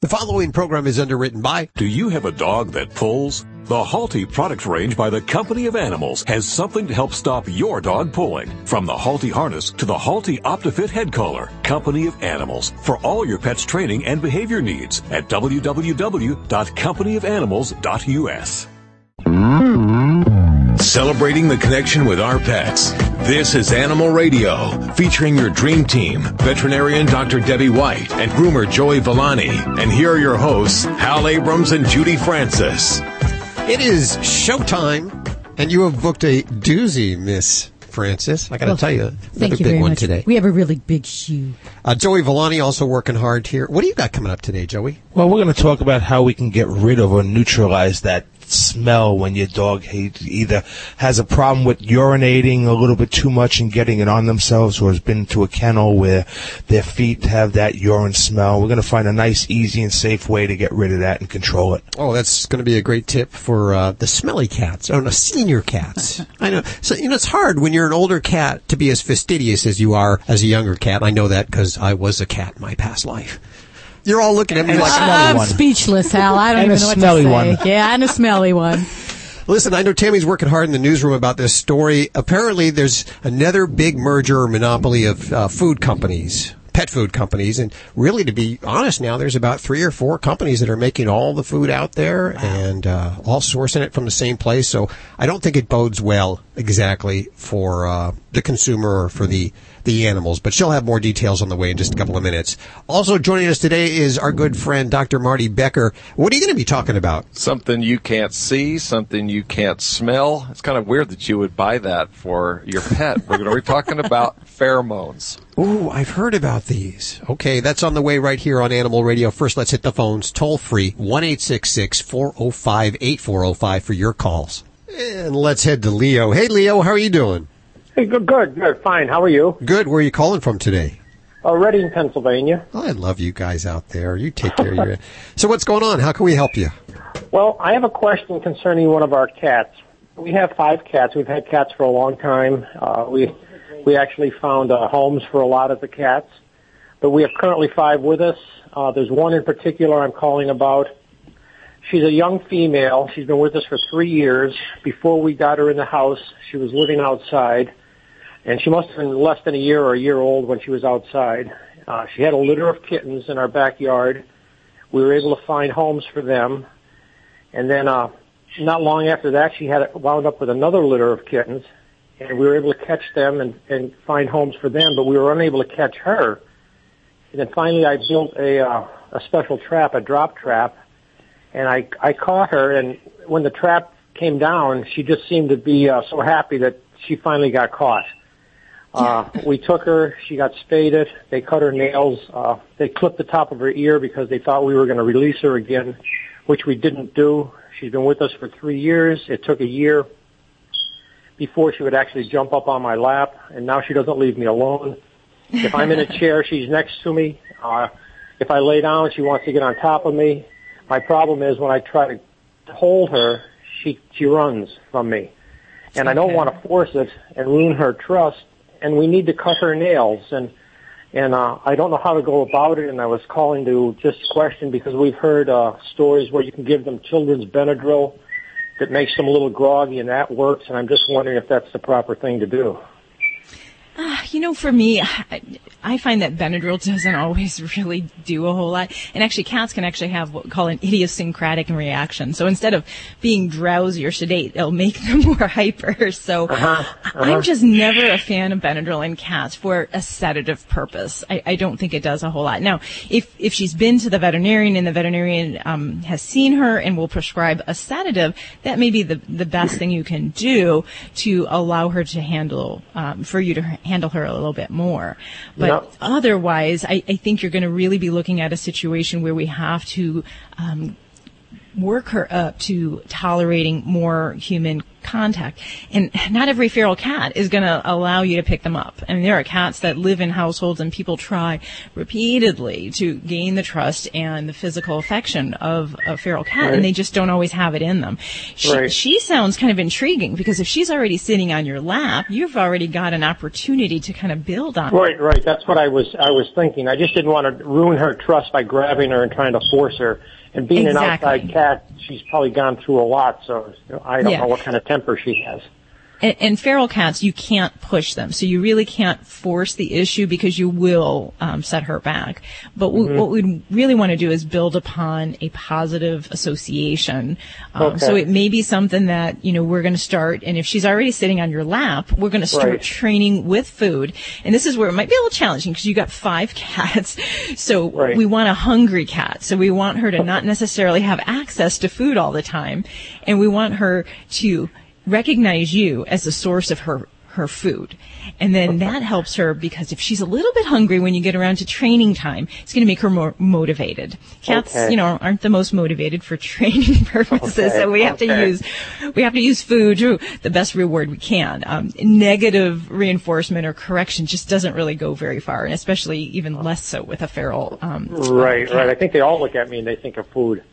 The following program is underwritten by. Do you have a dog that pulls? The Halti product range by the Company of Animals has something to help stop your dog pulling. From the Halti harness to the Halti OptiFit head collar. Company of Animals for all your pet's training and behavior needs at www.companyofanimals.us. Mm-hmm. Celebrating the connection with our pets. This is Animal Radio, featuring your dream team, veterinarian Dr. Debbie White and groomer Joey Villani. And here are your hosts, Hal Abrams and Judy Francis. It is showtime, and you have booked a doozy, Miss Francis. I got to Well, tell you, Thank another you big very one much. today. We have a really big shoe. Uh, Joey Villani also working hard here. What do you got coming up today, Joey? Well, we're going to talk about how we can get rid of or neutralize that smell when your dog ha- either has a problem with urinating a little bit too much and getting it on themselves or has been to a kennel where their feet have that urine smell. We're going to find a nice, easy, and safe way to get rid of that and control it. Oh, that's going to be a great tip for uh, the smelly cats. Oh, no, senior cats. I know. So you know, it's hard when you're an older cat to be as fastidious as you are as a younger cat. I know that because I was a cat in my past life. You're all looking at me And a like, smelly I'm one. speechless, Hal. I don't And a even know what smelly to say. one. Yeah, and a smelly one. Listen, I know Tammy's working hard in the newsroom about this story. Apparently, there's another big merger or monopoly of uh, food companies, pet food companies, and really, to be honest, now there's about three or four companies that are making all the food out there and uh, all sourcing it from the same place. So I don't think it bodes well exactly for uh, the consumer or for the the animals. But she'll have more details on the way in just a couple of minutes. Also joining us today is our good friend Dr. Marty Becker. What are you going to be talking about? something you can't see, something you can't smell. It's kind of weird that you would buy that for your pet. We're going to be talking about pheromones. Ooh, I've heard about these. Okay, that's on the way right here on Animal Radio. First, let's hit the phones. Toll free, 1-866-405-8405 for your calls. And let's head to Leo. Hey, Leo, how are you doing? Hey, good, good, good, fine. How are you? Good. Where are you calling from today? Uh, Reading, Pennsylvania. Oh, I love you guys out there. You take care of your... So what's going on? How can we help you? Well, I have a question concerning one of our cats. We have five cats. We've had cats for a long time. Uh, we we actually found uh, homes for a lot of the cats, but we have currently five with us. Uh, there's one in particular I'm calling about. She's a young female. She's been with us for three years. Before we got her in the house, she was living outside, and she must have been less than a year or a year old when she was outside. Uh, she had a litter of kittens in our backyard. We were able to find homes for them. And then, uh, not long after that, she had wound up with another litter of kittens, and we were able to catch them and, and find homes for them, but we were unable to catch her. And then finally, I built a uh, a special trap, a drop trap, and I I caught her. And when the trap came down, she just seemed to be uh, so happy that she finally got caught. Uh, we took her. She got spaded. They cut her nails. Uh, they clipped the top of her ear because they thought we were going to release her again, which we didn't do. She's been with us for three years. It took a year before she would actually jump up on my lap, and now she doesn't leave me alone. If I'm in a chair, she's next to me. Uh, if I lay down, she wants to get on top of me. My problem is when I try to hold her, she she runs from me, and I don't want to force it and ruin her trust. And we need to cut her nails, and and uh, I don't know how to go about it. And I was calling to just question because we've heard uh, stories where you can give them children's Benadryl that makes them a little groggy, and that works. And I'm just wondering if that's the proper thing to do. You know, for me, I, I find that Benadryl doesn't always really do a whole lot. And actually, cats can actually have what we call an idiosyncratic reaction. So instead of being drowsy or sedate, it'll make them more hyper. So I'm just never a fan of Benadryl in cats for a sedative purpose. I, I don't think it does a whole lot. Now, if, if she's been to the veterinarian and the veterinarian um, has seen her and will prescribe a sedative, that may be the, the best thing you can do to allow her to handle, um, for you to handle her a little bit more. But Yep. otherwise, I, I think you're going to really be looking at a situation where we have to um, work her up to tolerating more human contact. And not every feral cat is going to allow you to pick them up. I mean, there are cats that live in households and people try repeatedly to gain the trust and the physical affection of a feral cat Right. and they just don't always have it in them. She, Right. she sounds kind of intriguing because if she's already sitting on your lap, you've already got an opportunity to kind of build on. Right, right. That's what I was I was thinking. I just didn't want to ruin her trust by grabbing her and trying to force her. And being Exactly. an outside cat, she's probably gone through a lot, so I don't Yeah. know what kind of temper she has. And, and feral cats, you can't push them, so you really can't force the issue because you will um, set her back. But w- Mm-hmm. what we really want to do is build upon a positive association. Um, Okay. So it may be something that you know we're going to start, and if she's already sitting on your lap, we're going to start Right. training with food. And this is where it might be a little challenging because you got five cats, so Right. we want a hungry cat. So we want her to not necessarily have access to food all the time, and we want her to recognize you as the source of her her food. And then that helps her because if she's a little bit hungry when you get around to training time, it's going to make her more motivated. Cats, Okay. you know, aren't the most motivated for training purposes, Okay, so we have to use we have to use food to the best reward we can. Um, negative reinforcement or correction just doesn't really go very far, and especially even less so with a feral. Um, Right, right. I think they all look at me and they think of food.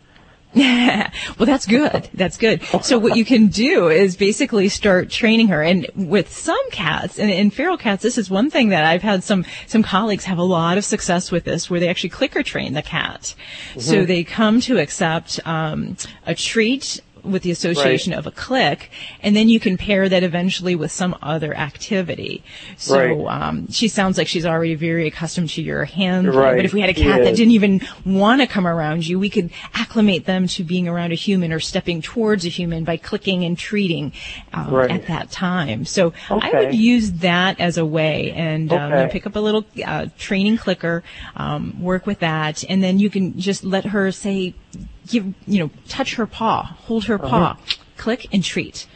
well, that's good. That's good. So what you can do is basically start training her. And with some cats, and in feral cats, this is one thing that I've had some, some colleagues have a lot of success with this, where they actually clicker train the cat. So they come to accept, um, a treat with the association of a click, and then you can pair that eventually with some other activity. So Right. um, she sounds like she's already very accustomed to your hand. Right, But if we had a cat that didn't even want to come around you, we could acclimate them to being around a human or stepping towards a human by clicking and treating um, Right. at that time. So I would use that as a way and um, Okay. pick up a little uh, training clicker, um, work with that, and then you can just let her say, give, you know, touch her paw, hold her paw, click and treat.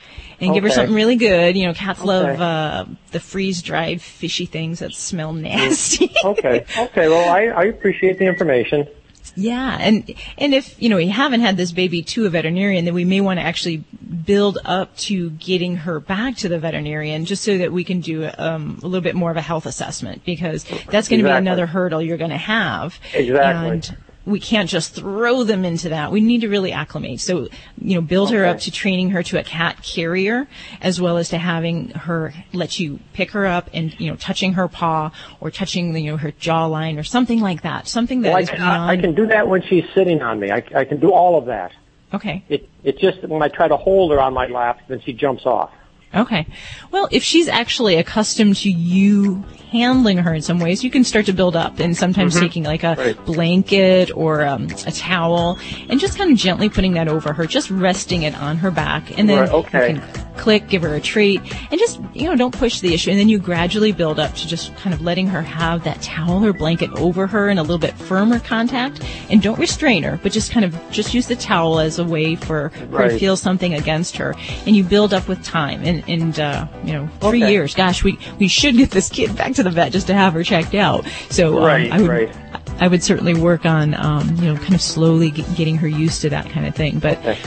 And give her Uh-huh. Something really good. You know, cats love uh, the freeze-dried fishy things that smell nasty. Okay, okay. Well, I, I appreciate the information. Yeah, and and if you know we haven't had this baby to a veterinarian, then we may want to actually build up to getting her back to the veterinarian, just so that we can do um, a little bit more of a health assessment, because that's going to be another hurdle you're going to have. Exactly. And we can't just throw them into that. We need to really acclimate. So, you know, build her up to training her to a cat carrier, as well as to having her let you pick her up and you know touching her paw or touching you know her jawline or something like that. Something that Well, I, is can- beyond. I, can do that when she's sitting on me. I, I can do all of that. Okay. It it just when I try to hold her on my lap, then she jumps off. Okay. Well, if she's actually accustomed to you handling her in some ways, you can start to build up and sometimes taking like a Mm-hmm. Right. blanket or um, a towel and just kind of gently putting that over her, just resting it on her back. And then Right, okay. you can click, give her a treat, and just, you know, don't push the issue. And then you gradually build up to just kind of letting her have that towel or blanket over her in a little bit firmer contact. And don't restrain her, but just kind of just use the towel as a way for her to feel something against her. And you build up with time. And, and uh, you know, three Okay. years, gosh, we, we should get this kid back to the vet just to have her checked out. So um, Right, I would, right. I would certainly work on, um, you know, kind of slowly get, getting her used to that kind of thing. But Okay.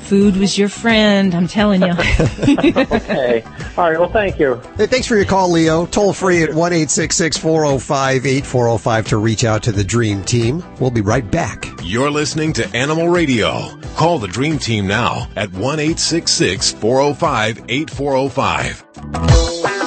food was your friend, I'm telling you. Okay. All right. Well, thank you. Hey, thanks for your call, Leo. Toll free at 1 405 8405 to reach out to the Dream Team. We'll be right back. You're listening to Animal Radio. Call the Dream Team now at 1 405 8405.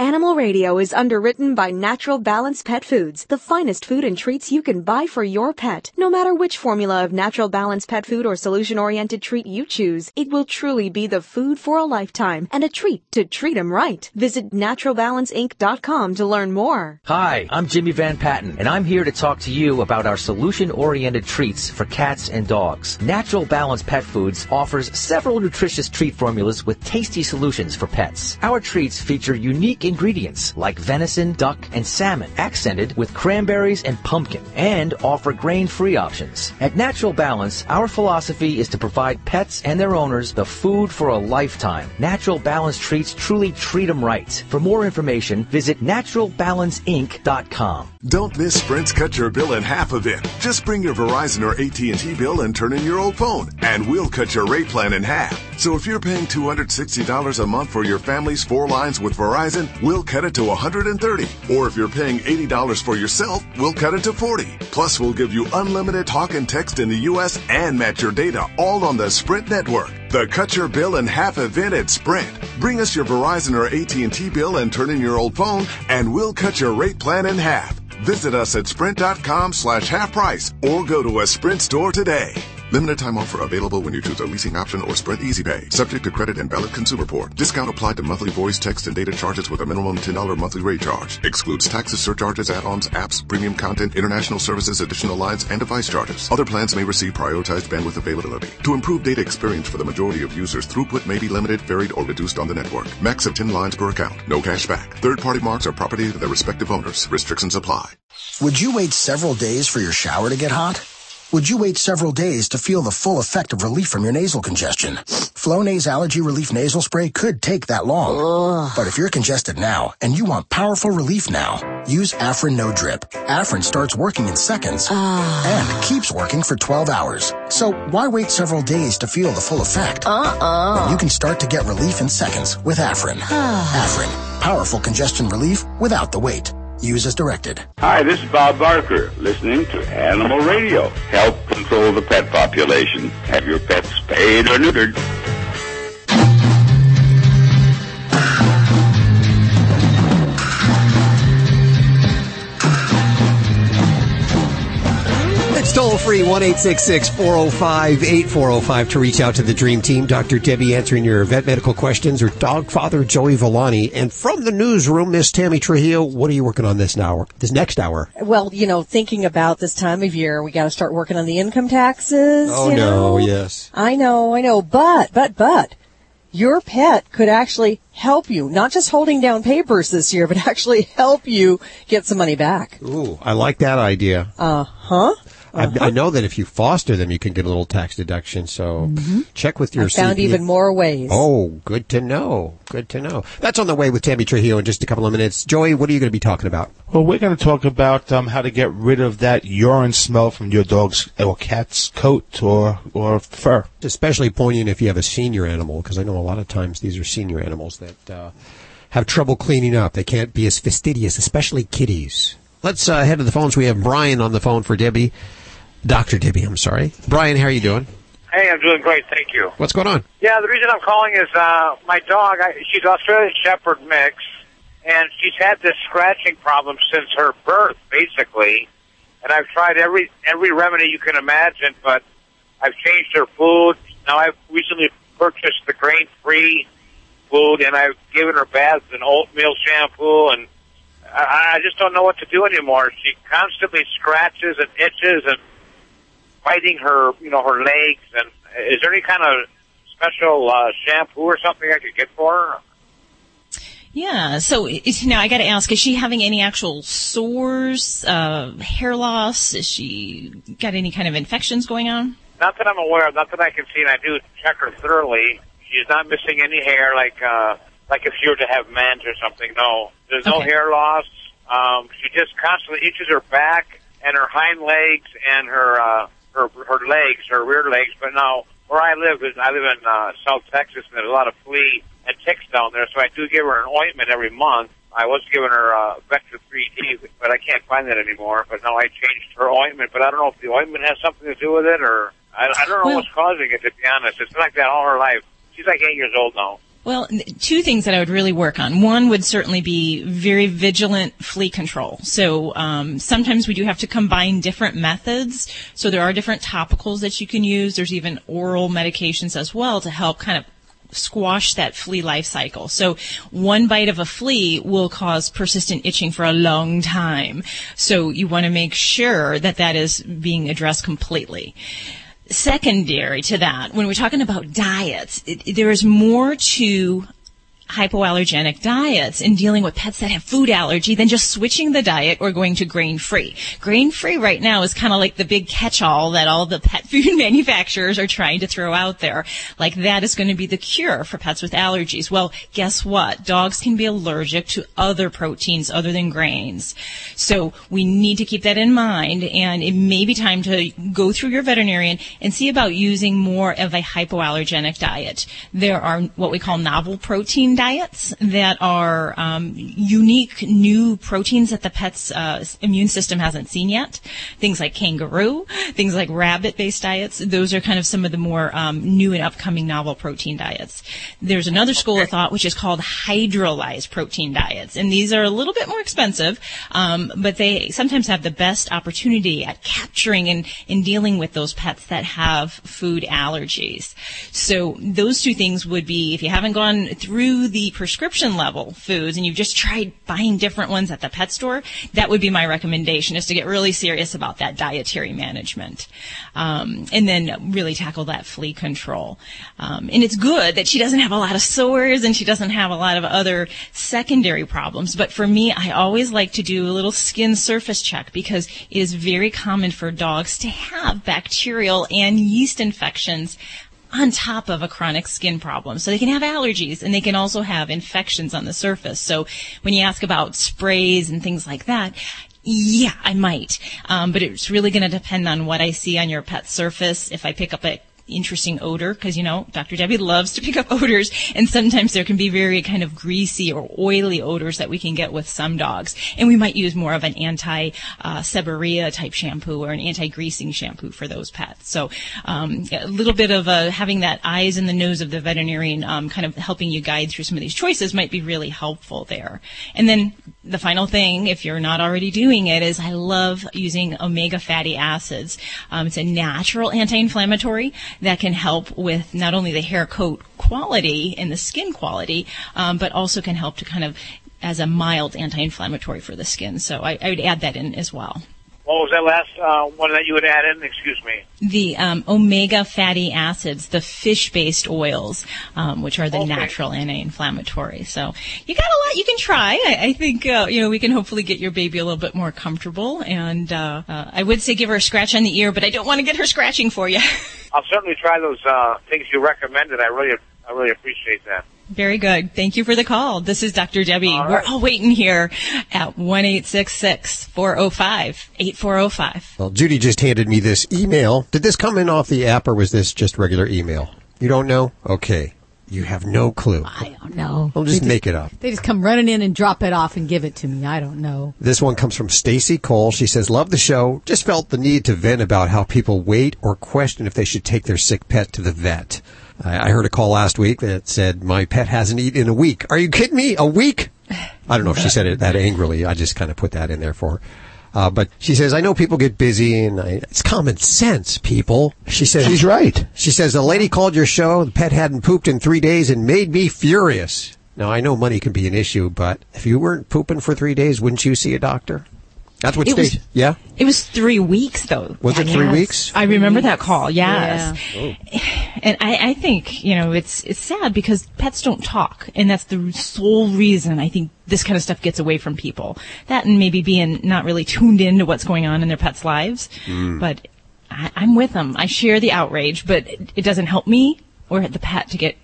Animal Radio is underwritten by Natural Balance Pet Foods, the finest food and treats you can buy for your pet. No matter which formula of Natural Balance Pet Food or solution-oriented treat you choose, it will truly be the food for a lifetime and a treat to treat 'em right. Visit naturalbalanceinc.com to learn more. Hi, I'm Jimmy Van Patten, and I'm here to talk to you about our solution-oriented treats for cats and dogs. Natural Balance Pet Foods offers several nutritious treat formulas with tasty solutions for pets. Our treats feature unique ingredients like venison, duck, and salmon, accented with cranberries and pumpkin, and offer grain-free options. At Natural Balance, our philosophy is to provide pets and their owners the food for a lifetime. Natural Balance treats truly treat them right. For more information, visit naturalbalanceinc.com. Don't miss Sprint's Cut Your Bill in Half event. Just bring your Verizon or AT&T bill and turn in your old phone, and we'll cut your rate plan in half. So if you're paying $260 a month for your family's four lines with Verizon, we'll cut it to 130. Or if you're paying $80 for yourself, we'll cut it to 40. Plus, we'll give you unlimited talk and text in the U.S. and match your data all on the Sprint network. The Cut Your Bill in Half event at Sprint. Bring us your Verizon or AT&T bill and turn in your old phone, and we'll cut your rate plan in half. Visit us at sprint.com slash half price or go to a Sprint store today. Limited time offer available when you choose a leasing option or Sprint Easy Pay. Subject to credit and valid consumer port. Discount applied to monthly voice, text, and data charges with a minimum $10 monthly rate charge. Excludes taxes, surcharges, add-ons, apps, premium content, international services, additional lines, and device charges. Other plans may receive prioritized bandwidth availability. To improve data experience for the majority of users, throughput may be limited, varied, or reduced on the network. Max of 10 lines per account. No cash back. Third-party marks are property of their respective owners. Restrictions apply. Would you wait several days for your shower to get hot? Would you wait several days to feel the full effect of relief from your nasal congestion? Flonase Allergy Relief Nasal Spray could take that long. But if you're congested now and you want powerful relief now, use Afrin No Drip. Afrin starts working in seconds ah. and keeps working for 12 hours. So why wait several days to feel the full effect? Uh-uh. When you can start to get relief in seconds with Afrin. Afrin, powerful congestion relief without the wait. Use as directed. Hi, this is Bob Barker, listening to Animal Radio. Help control the pet population. Have your pets spayed or neutered. It's toll free 1 405 8405 to reach out to the Dream Team. Dr. Debbie answering your vet medical questions or dog father Joey Villani. And from the newsroom, Miss Tammy Trujillo, what are you working on this hour? This next hour? Well, you know, thinking about this time of year, we got to start working on the income taxes. Oh, no, know? yes. I know, I know, but, but, but, your pet could actually help you, not just holding down papers this year, but actually help you get some money back. Ooh, I like that idea. Uh huh. I, I know that if you foster them, you can get a little tax deduction. So check with your I found CPA. even more ways. Oh, good to know. Good to know. That's on the way with Tammy Trujillo in just a couple of minutes. Joey, what are you going to be talking about? Well, we're going to talk about um, how to get rid of that urine smell from your dog's or cat's coat or or fur. Especially poignant if you have a senior animal, because I know a lot of times these are senior animals that uh, have trouble cleaning up. They can't be as fastidious, especially kitties. Let's uh, head to the phones. We have Brian on the phone for Debbie. Dr. Debbie, I'm sorry. Brian, how are you doing? Hey, I'm doing great, thank you. What's going on? Yeah, the reason I'm calling is uh, my dog. I, she's Australian Shepherd mix, and she's had this scratching problem since her birth, basically. And I've tried every every remedy you can imagine, but I've changed her food. Now I've recently purchased the grain-free food, and I've given her baths in oatmeal shampoo, and I, I just don't know what to do anymore. She constantly scratches and itches and biting her, you know, her legs. And is there any kind of special uh, shampoo or something I could get for her? Yeah. So is, now I got to ask: Is she having any actual sores, uh, hair loss? Is she got any kind of infections going on? Not that I'm aware of. Not that I can see. And I do check her thoroughly. She's not missing any hair, like uh, like if she were to have mange or something. No, there's no Okay. hair loss. Um, she just constantly itches her back and her hind legs and her uh, her her legs, her rear legs. But now where I live is I live in uh, South Texas, and there's a lot of flea and ticks down there. So I do give her an ointment every month. I was giving her uh, Vectra 3D, but I can't find that anymore. But now I changed her ointment. But I don't know if the ointment has something to do with it, or I, I don't know Well- what's causing it. To be honest, it's been like that all her life. She's like eight years old now. Well, two things that I would really work on. One would certainly be very vigilant flea control. So um, sometimes we do have to combine different methods. So there are different topicals that you can use. There's even oral medications as well to help kind of squash that flea life cycle. So one bite of a flea will cause persistent itching for a long time. So you want to make sure that that is being addressed completely secondary to that, when we're talking about diets, it, there is more to hypoallergenic diets and dealing with pets that have food allergy than just switching the diet or going to grain free. Grain free right now is kind of like the big catch all that all the pet food manufacturers are trying to throw out there. Like that is going to be the cure for pets with allergies. Well, guess what? Dogs can be allergic to other proteins other than grains. So we need to keep that in mind and it may be time to go through your veterinarian and see about using more of a hypoallergenic diet. There are what we call novel protein diets that are um, unique new proteins that the pet's uh, immune system hasn't seen yet. Things like kangaroo, things like rabbit-based diets. Those are kind of some of the more um, new and upcoming novel protein diets. There's another school of thought which is called hydrolyzed protein diets, and these are a little bit more expensive, um, but they sometimes have the best opportunity at capturing and, and dealing with those pets that have food allergies. So those two things would be if you haven't gone through the prescription level foods and you've just tried buying different ones at the pet store, that would be my recommendation is to get really serious about that dietary management. Um, and then really tackle that flea control. Um, and it's good that she doesn't have a lot of sores and she doesn't have a lot of other secondary problems. But for me, I always like to do a little skin surface check because it is very common for dogs to have bacterial and yeast infections on top of a chronic skin problem. So they can have allergies and they can also have infections on the surface. So when you ask about sprays and things like that, yeah, I might. Um, but it's really going to depend on what I see on your pet surface. If I pick up a interesting odor because you know Dr. Debbie loves to pick up odors and sometimes there can be very kind of greasy or oily odors that we can get with some dogs. And we might use more of an anti uh, seborrhea type shampoo or an anti-greasing shampoo for those pets. So um, a little bit of uh, having that eyes and the nose of the veterinarian um, kind of helping you guide through some of these choices might be really helpful there. And then the final thing if you're not already doing it is I love using omega fatty acids. Um, it's a natural anti-inflammatory that can help with not only the hair coat quality and the skin quality, um, but also can help to kind of as a mild anti-inflammatory for the skin. So I, I would add that in as well. What was that last uh, one that you would add in? Excuse me. The um, omega fatty acids, the fish-based oils, um, which are the Okay. natural anti-inflammatory. So you got a lot you can try. I, I think uh, you know we can hopefully get your baby a little bit more comfortable. And uh, uh, I would say give her a scratch on the ear, but I don't want to get her scratching for you. I'll certainly try those uh, things you recommended. I really, I really appreciate that. Very good. Thank you for the call. This is Dr. Debbie. We're all waiting here at 1-866-405-8405. Well, Judy just handed me this email. Did this come in off the app or was this just regular email? You don't know? Okay. You have no clue. I don't know. I'll just They make it up. They just come running in and drop it off and give it to me. I don't know. This one comes from Stacy Cole. She says, "Love the show. Just felt the need to vent about how people wait or question if they should take their sick pet to the vet. I, I heard a call last week that said my pet hasn't eaten in a week. Are you kidding me? A week? I don't know if she said it that angrily. I just kind of put that in there for her. Uh, but she says, I know people get busy and I, it's common sense, people. She says, She's right. She says, a lady called your show. The pet hadn't pooped in three days and made me furious. Now, I know money can be an issue, but if you weren't pooping for three days, wouldn't you see a doctor? That's what It was- yeah? It was three weeks though. Was it three weeks? I remember that call. Yes. Oh. And I, I think, you know, it's, it's sad because pets don't talk. And that's the sole reason I think this kind of stuff gets away from people. That and maybe being not really tuned into what's going on in their pets' lives. Mm. But I, I'm with them. I share the outrage, but it, it doesn't help me or the pet to get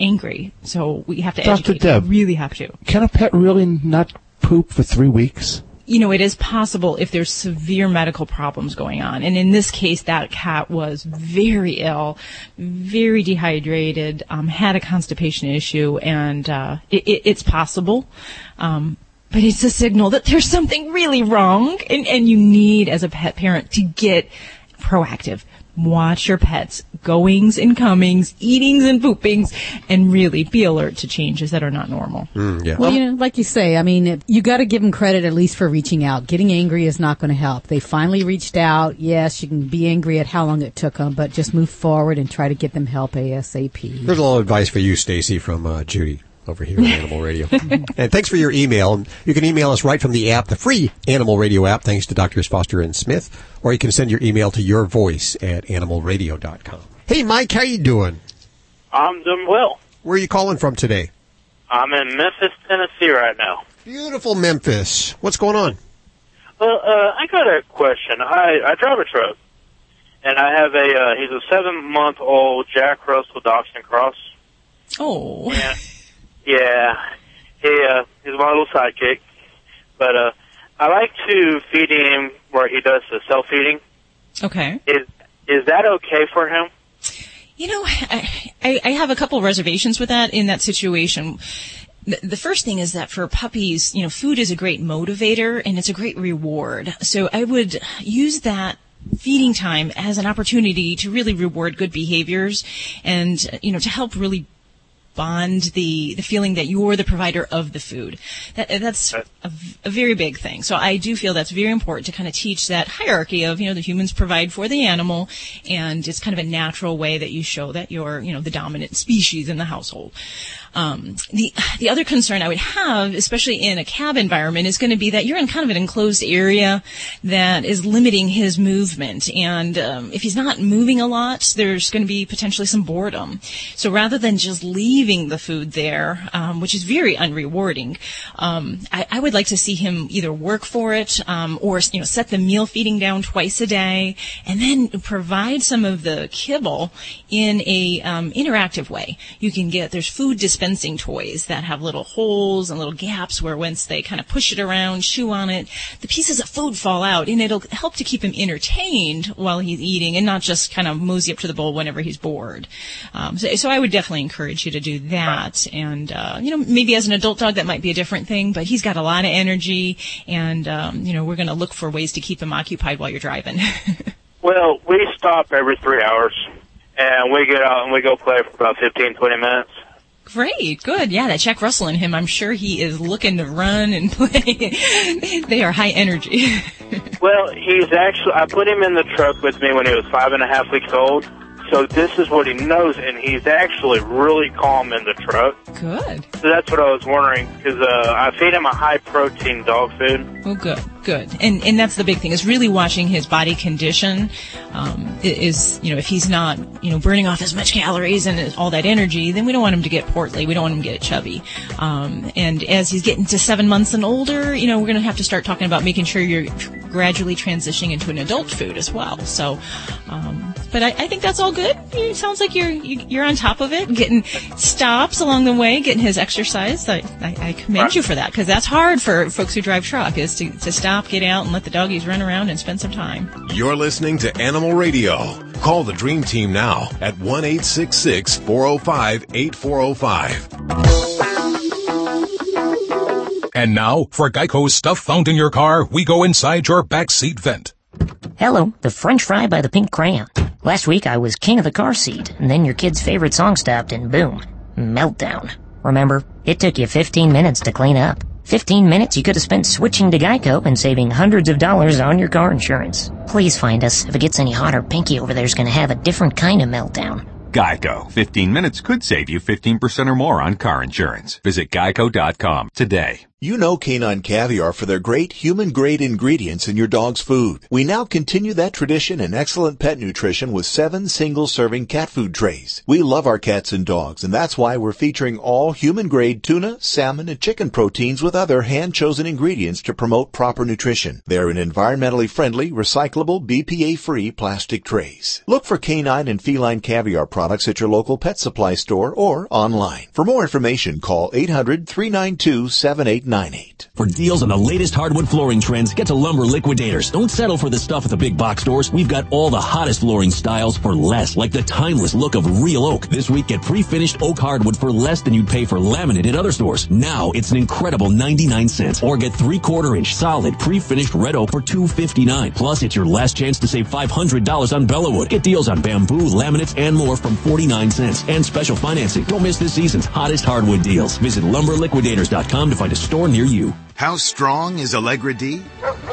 angry. So we have to Dr. educate. Deb. We really have to. Can a pet really not poop for three weeks? You know, it is possible if there's severe medical problems going on. And in this case, that cat was very ill, very dehydrated, um, had a constipation issue, and uh, it, it, it's possible. Um, but it's a signal that there's something really wrong, and, and you need, as a pet parent, to get proactive. Watch your pets' goings and comings, eatings and poopings, and really be alert to changes that are not normal. yeah. Well, you know, like you say, I mean, you got to give them credit at least for reaching out. Getting angry is not going to help. They finally reached out. Yes, you can be angry at how long it took them, but just move forward and try to get them help ASAP. There's a little advice for you, Stacy, from uh, Judy over here on Animal Radio. and thanks for your email. You can email us right from the app, the free Animal Radio app, thanks to Drs. Foster and Smith, or you can send your email to your voice at animalradio.com. Hey, Mike, how you doing? I'm doing well. Where are you calling from today? I'm in Memphis, Tennessee right now. Beautiful Memphis. What's going on? Well, uh, I got a question. I, I drive a truck, and I have a, uh, he's a seven month old Jack Russell Dachshund Cross. Oh. Yeah. Yeah. He, uh, he's my little sidekick. But, uh, I like to feed him where he does the self feeding. Okay. Is, is that okay for him? You know, I, I have a couple reservations with that in that situation. The first thing is that for puppies, you know, food is a great motivator and it's a great reward. So I would use that feeding time as an opportunity to really reward good behaviors and, you know, to help really bond the the feeling that you're the provider of the food. That that's a, a very big thing. So I do feel that's very important to kind of teach that hierarchy of you know the humans provide for the animal, and it's kind of a natural way that you show that you're you know the dominant species in the household. Um, the the other concern I would have, especially in a cab environment, is going to be that you're in kind of an enclosed area that is limiting his movement, and um, if he's not moving a lot, there's going to be potentially some boredom. So rather than just leaving the food there, um, which is very unrewarding, um, I, I would like to see him either work for it um, or you know set the meal feeding down twice a day, and then provide some of the kibble in a um, interactive way. You can get there's food dispensing toys that have little holes and little gaps where once they kind of push it around, chew on it, the pieces of food fall out, and it'll help to keep him entertained while he's eating, and not just kind of mosey up to the bowl whenever he's bored. Um, so, so I would definitely encourage you to do that, and uh, you know maybe as an adult dog that might be a different thing, but he's got a lot of energy, and um, you know we're going to look for ways to keep him occupied while you're driving. Well, we stop every three hours, and we get out and we go play for about fifteen, twenty minutes. Great, good. Yeah, that Jack Russell in him, I'm sure he is looking to run and play. they are high energy. Well, he's actually, I put him in the truck with me when he was five and a half weeks old. So this is what he knows, and he's actually really calm in the truck. Good. So that's what I was wondering, because uh, I feed him a high protein dog food. Oh, good, good. And and that's the big thing is really watching his body condition. Um, is you know if he's not you know burning off as much calories and all that energy, then we don't want him to get portly. We don't want him to get chubby. Um, and as he's getting to seven months and older, you know we're going to have to start talking about making sure you're gradually transitioning into an adult food as well. So, um, but I, I think that's all good. It sounds like you're you- you're on top of it, getting stops along the way, getting his exercise. I, I, I commend you for that because that's hard for folks who drive truck is to, to stop, get out, and let the doggies run around and spend some time. You're listening to Animal Radio. Call the Dream Team now at 1 866 405 8405. And now, for Geico's stuff found in your car, we go inside your backseat vent. Hello, the French fry by the pink crayon. Last week I was king of the car seat, and then your kid's favorite song stopped, and boom, meltdown. Remember, it took you 15 minutes to clean up. 15 minutes you could have spent switching to Geico and saving hundreds of dollars on your car insurance. Please find us. If it gets any hotter, Pinky over there's gonna have a different kind of meltdown. Geico. 15 minutes could save you 15% or more on car insurance. Visit geico.com today. You know Canine Caviar for their great human-grade ingredients in your dog's food. We now continue that tradition in excellent pet nutrition with seven single-serving cat food trays. We love our cats and dogs, and that's why we're featuring all human-grade tuna, salmon, and chicken proteins with other hand-chosen ingredients to promote proper nutrition. They're in environmentally friendly, recyclable, BPA-free plastic trays. Look for canine and feline caviar products at your local pet supply store or online. For more information, call 800-392-7898. For deals on the latest hardwood flooring trends, get to Lumber Liquidators. Don't settle for the stuff at the big box stores. We've got all the hottest flooring styles for less, like the timeless look of real oak. This week, get pre-finished oak hardwood for less than you'd pay for laminate at other stores. Now, it's an incredible 99 cents. Or get three-quarter inch solid pre-finished red oak for 259. Plus, it's your last chance to save $500 on Bellawood. Get deals on bamboo, laminates, and more from 49 cents. And special financing. Don't miss this season's hottest hardwood deals. Visit lumberliquidators.com to find a store near you. How strong is Allegra D?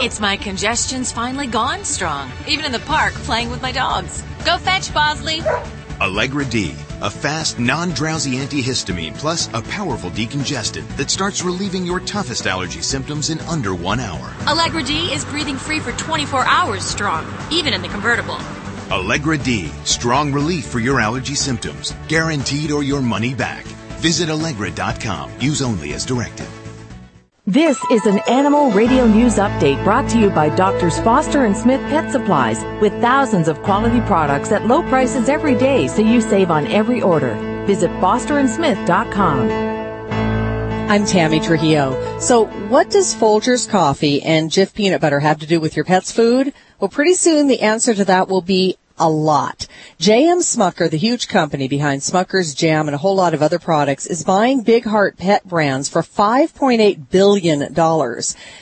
It's my congestion's finally gone strong. Even in the park, playing with my dogs. Go fetch, Bosley. Allegra D, a fast, non-drowsy antihistamine plus a powerful decongestant that starts relieving your toughest allergy symptoms in under one hour. Allegra D is breathing free for 24 hours strong, even in the convertible. Allegra D, strong relief for your allergy symptoms, guaranteed or your money back. Visit Allegra.com. Use only as directed. This is an Animal Radio News Update brought to you by Doctors Foster and Smith Pet Supplies with thousands of quality products at low prices every day so you save on every order. Visit fosterandsmith.com. I'm Tammy Trujillo. So what does Folgers coffee and Jif peanut butter have to do with your pet's food? Well, pretty soon the answer to that will be a lot. J.M. Smucker, the huge company behind Smucker's Jam and a whole lot of other products, is buying Big Heart pet brands for $5.8 billion.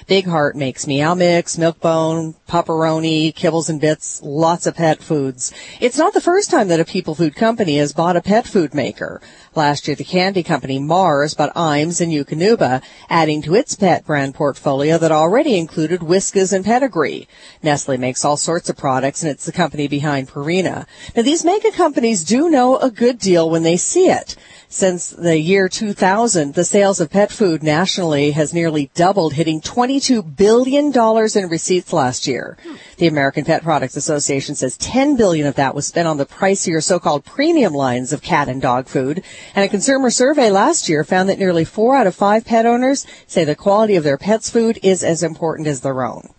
Big Heart makes Meow Mix, Milk-Bone, Pup-Peroni, Kibbles and Bits, lots of pet foods. It's not the first time that a people food company has bought a pet food maker. Last year, the candy company Mars bought Iams and Eukanuba, adding to its pet brand portfolio that already included Whiskas and Pedigree. Nestle makes all sorts of products, and it's the company behind Purina. Now, these mega companies do know a good deal when they see it. Since the year 2000, the sales of pet food nationally has nearly doubled, hitting $22 billion in receipts last year. The American Pet Products Association says 10 billion of that was spent on the pricier so-called premium lines of cat and dog food. And a consumer survey last year found that nearly four out of five pet owners say the quality of their pet's food is as important as their own.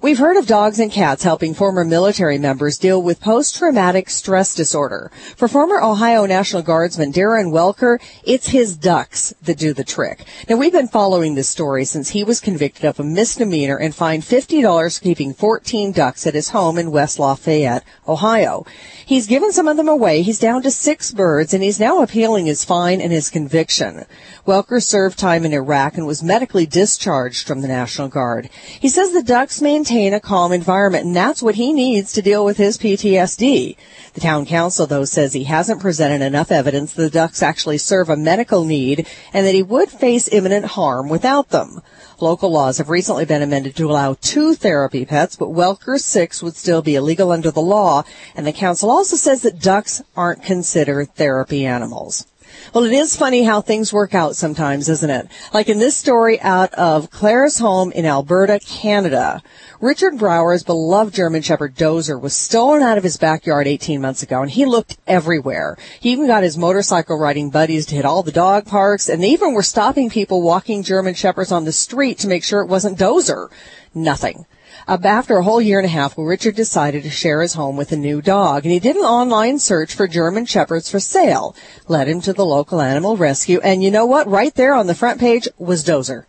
We've heard of dogs and cats helping former military members deal with post-traumatic stress disorder. For former Ohio National Guardsman Darin Welker, it's his ducks that do the trick. Now we've been following this story since he was convicted of a misdemeanor and fined $50 for keeping 14 ducks at his home in West Lafayette, Ohio. He's given some of them away. He's down to six birds and he's now appealing his fine and his conviction. Welker served time in Iraq and was medically discharged from the National Guard. He says the ducks maintain a calm environment and that's what he needs to deal with his PTSD. The town council though says he hasn't presented enough evidence that the ducks actually serve a medical need and that he would face imminent harm without them. Local laws have recently been amended to allow two therapy pets, but Welker's six would still be illegal under the law, and the council also says that ducks aren't considered therapy animals. Well, it is funny how things work out sometimes, isn't it? Like in this story out of Claresholm in Alberta, Canada. Richard Brower's beloved German Shepherd Dozer was stolen out of his backyard 18 months ago and he looked everywhere. He even got his motorcycle riding buddies to hit all the dog parks and they even were stopping people walking German Shepherds on the street to make sure it wasn't Dozer. Nothing. After a whole year and a half, Richard decided to share his home with a new dog, and he did an online search for German Shepherds for sale. Led him to the local animal rescue, and you know what? Right there on the front page was Dozer.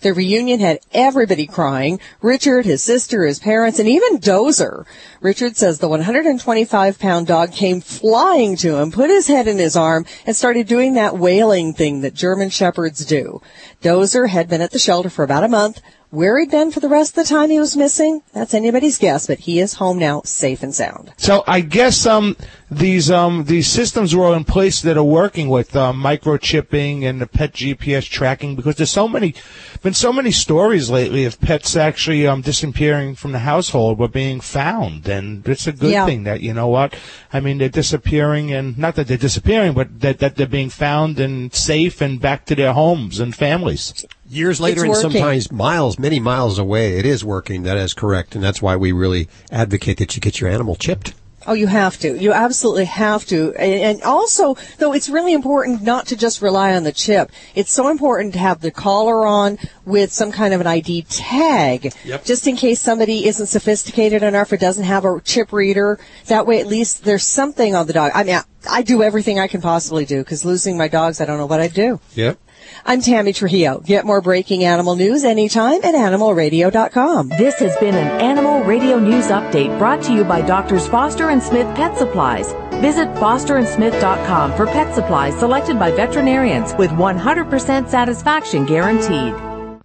The reunion had everybody crying. Richard, his sister, his parents, and even Dozer. Richard says the 125 pound dog came flying to him, put his head in his arm, and started doing that wailing thing that German Shepherds do. Dozer had been at the shelter for about a month. Where he'd been for the rest of the time he was missing, that's anybody's guess, but he is home now, safe and sound. So I guess um these um these systems were in place that are working with um, microchipping and the pet GPS tracking because there's so many been so many stories lately of pets actually um disappearing from the household but being found and it's a good Yeah. thing that you know what I mean they're disappearing and not that they're disappearing but that that they're being found and safe and back to their homes and families. Years later, and sometimes miles, many miles away, it is working. That is correct, and that's why we really advocate that you get your animal chipped. Oh, you have to. You absolutely have to. And and also, though, it's really important not to just rely on the chip. It's so important to have the collar on with some kind of an ID tag, Yep. just in case somebody isn't sophisticated enough or doesn't have a chip reader. That way, at least there's something on the dog. I mean, I, I do everything I can possibly do because losing my dogs, I don't know what I'd do. Yep. I'm Tammy Trujillo. Get more breaking animal news anytime at animalradio.com. This has been an Animal Radio News Update brought to you by Doctors Foster and Smith Pet Supplies. Visit fosterandsmith.com for pet supplies selected by veterinarians with 100% satisfaction guaranteed.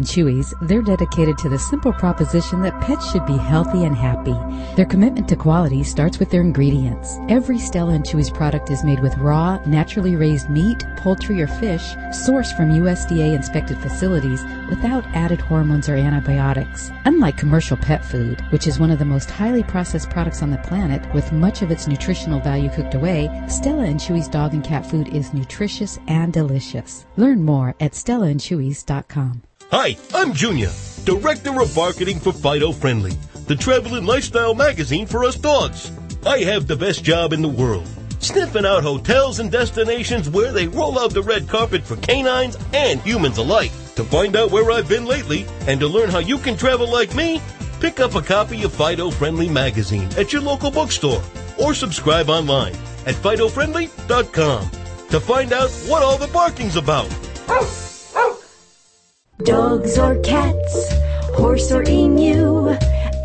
and Chewy's, they're dedicated to the simple proposition that pets should be healthy and happy. Their commitment to quality starts with their ingredients. Every Stella and Chewy's product is made with raw, naturally raised meat, poultry, or fish sourced from USDA inspected facilities without added hormones or antibiotics. Unlike commercial pet food, which is one of the most highly processed products on the planet with much of its nutritional value cooked away, Stella and Chewy's dog and cat food is nutritious and delicious. Learn more at stellaandchewy's.com. Hi, I'm Junior, Director of Marketing for Fido Friendly, the travel and lifestyle magazine for us dogs. I have the best job in the world, sniffing out hotels and destinations where they roll out the red carpet for canines and humans alike. To find out where I've been lately and to learn how you can travel like me, pick up a copy of Fido Friendly magazine at your local bookstore or subscribe online at FidoFriendly.com to find out what all the barking's about. Dogs or cats, horse or emu,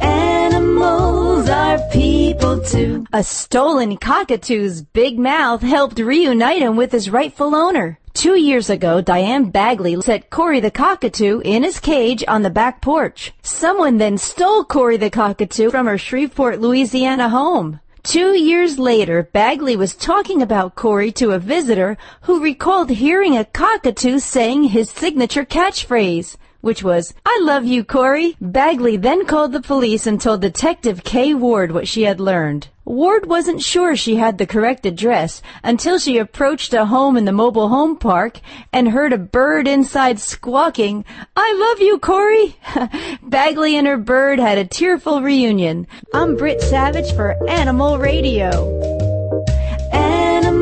animals are people too. A stolen cockatoo's big mouth helped reunite him with his rightful owner. Two years ago, Diane Bagley set Corey the cockatoo in his cage on the back porch. Someone then stole Corey the cockatoo from her Shreveport, Louisiana home. Two years later, Bagley was talking about Corey to a visitor who recalled hearing a cockatoo saying his signature catchphrase, which was, I love you, Corey. Bagley then called the police and told Detective Kay Ward what she had learned. Ward wasn't sure she had the correct address until she approached a home in the mobile home park and heard a bird inside squawking, I love you, Corey. Bagley and her bird had a tearful reunion. I'm Britt Savage for Animal Radio.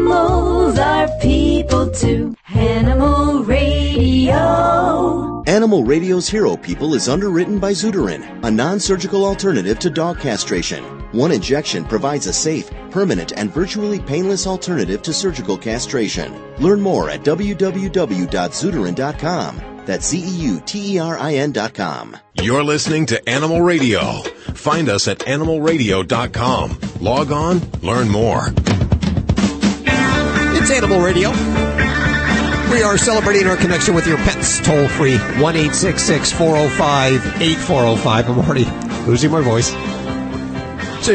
Animals are people too. Animal Radio. Animal Radio's Hero People is underwritten by Zeuterin, a non-surgical alternative to dog castration. One injection provides a safe, permanent, and virtually painless alternative to surgical castration. Learn more at www.zeuterin.com. That's Z-E-U-T-E-R-I-N dot com. You're listening to Animal Radio. Find us at animalradio.com. Log on, learn more. Animal Radio. We are celebrating our connection with your pets toll free 1 405 8405. I'm already losing my voice. So,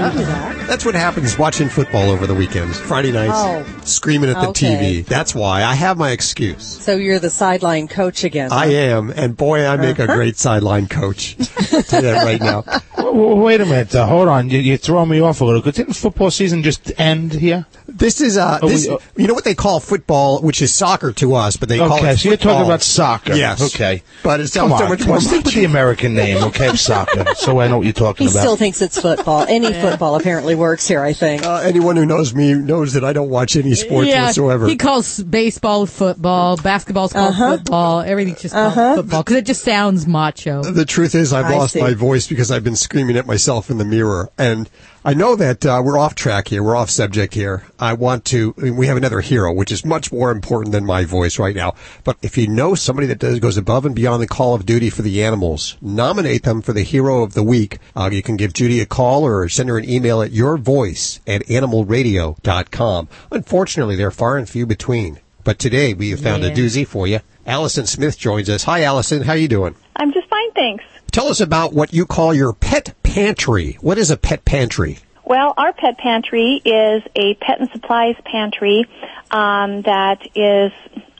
that's what happens watching football over the weekends. Friday nights, Oh. screaming at the Okay. TV. That's why I have my excuse. So you're the sideline coach again. I am, and boy, I make a Uh-huh. great sideline coach. Tell you that right now. W- w- Wait a minute. Uh, hold on. You, you're throwing me off a little. Didn't football season just end here? This is uh, Oh, this, we- you know what they call football, which is soccer to us, but they call okay, it so you're talking about soccer. Yes. Okay. But it Come sounds so on, much come more on. Stick with the American name, okay, soccer, so I know what you're talking He about. He still thinks it's football. Any football apparently works here, I think. Uh, anyone who knows me knows that I don't watch any sports yeah, whatsoever. he calls baseball football, basketball's called Uh-huh. football, everything's just Uh-huh. called football because it just sounds macho. The truth is, I've I lost see. my voice because I've been screaming at myself in the mirror. And I know that uh, we're off track here. We're off subject here. I want to. I mean, we have another hero, which is much more important than my voice right now. But if you know somebody that does goes above and beyond the call of duty for the animals, nominate them for the hero of the week. Uh, you can give Judy a call or send her an email at your voice at animalradio.com. Unfortunately, they're far and few between. But today we have found a doozy for you. Allison Smith joins us. Hi, Allison. How are you doing? I'm just fine, thanks. Tell us about what you call your pet pantry. What is a pet pantry? Well, our pet pantry is a pet and supplies pantry um, that is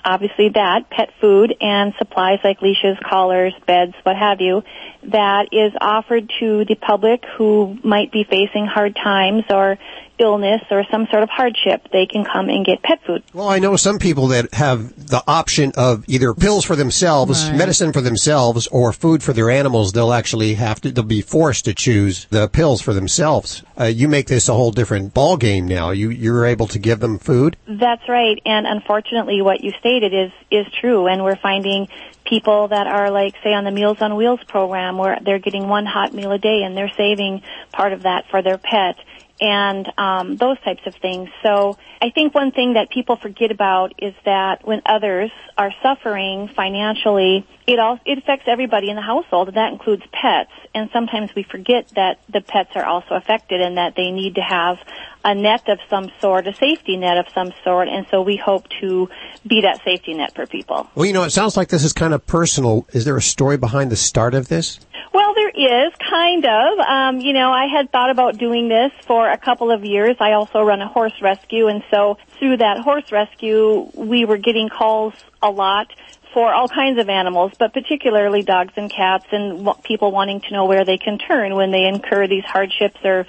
obviously that pet food and supplies like leashes, collars, beds, what have you, that is offered to the public who might be facing hard times or illness or some sort of hardship. They can come and get pet food. Well, I know some people that have the option of either pills for themselves, Right. medicine for themselves, or food for their animals. They'll actually have to, they'll be forced to choose the pills for themselves. Uh, you make this a whole different ball game now. You, you're able to give them food. That's right. And unfortunately, what you stated is is true. And we're finding people that are like, say, on the Meals on Wheels program, where they're getting one hot meal a day, and they're saving part of that for their pet, and um, those types of things. So I think one thing that people forget about is that when others are suffering financially, it all it affects everybody in the household, and that includes pets. And sometimes we forget that the pets are also affected, and that they need to have a net of some sort, a safety net of some sort, and so we hope to be that safety net for people. Well, you know, it sounds like this is kind of personal. Is there a story behind the start of this? Well, there is kind of. Um, you know, I had thought about doing this for a couple of years. I also run a horse rescue, and so through that horse rescue, we were getting calls a lot for all kinds of animals, but particularly dogs and cats, and people wanting to know where they can turn when they incur these hardships or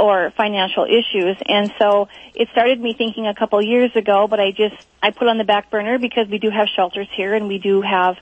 or financial issues. And so it started me thinking a couple years ago, but I just I put on the back burner because we do have shelters here and we do have,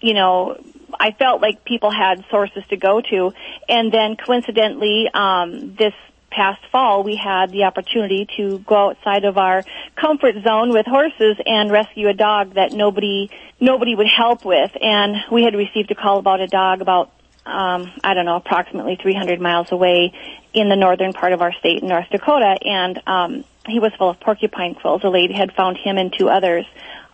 you know, I felt like people had sources to go to. And then coincidentally, um, this past fall, we had the opportunity to go outside of our comfort zone with horses and rescue a dog that nobody nobody would help with. And we had received a call about a dog about um, I don't know, approximately 300 miles away in the northern part of our state in North Dakota, and um, he was full of porcupine quills. A lady had found him and two others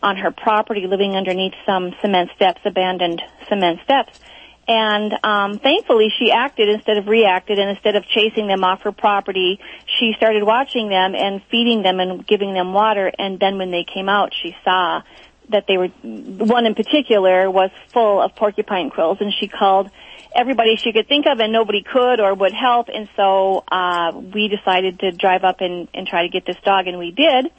on her property living underneath some cement steps, abandoned cement steps. And um, thankfully, she acted instead of reacted, and instead of chasing them off her property, she started watching them and feeding them and giving them water. And then when they came out, she saw that they were one in particular was full of porcupine quills, and she called everybody she could think of, and nobody could or would help. And so uh, we decided to drive up and, and try to get this dog, and we did.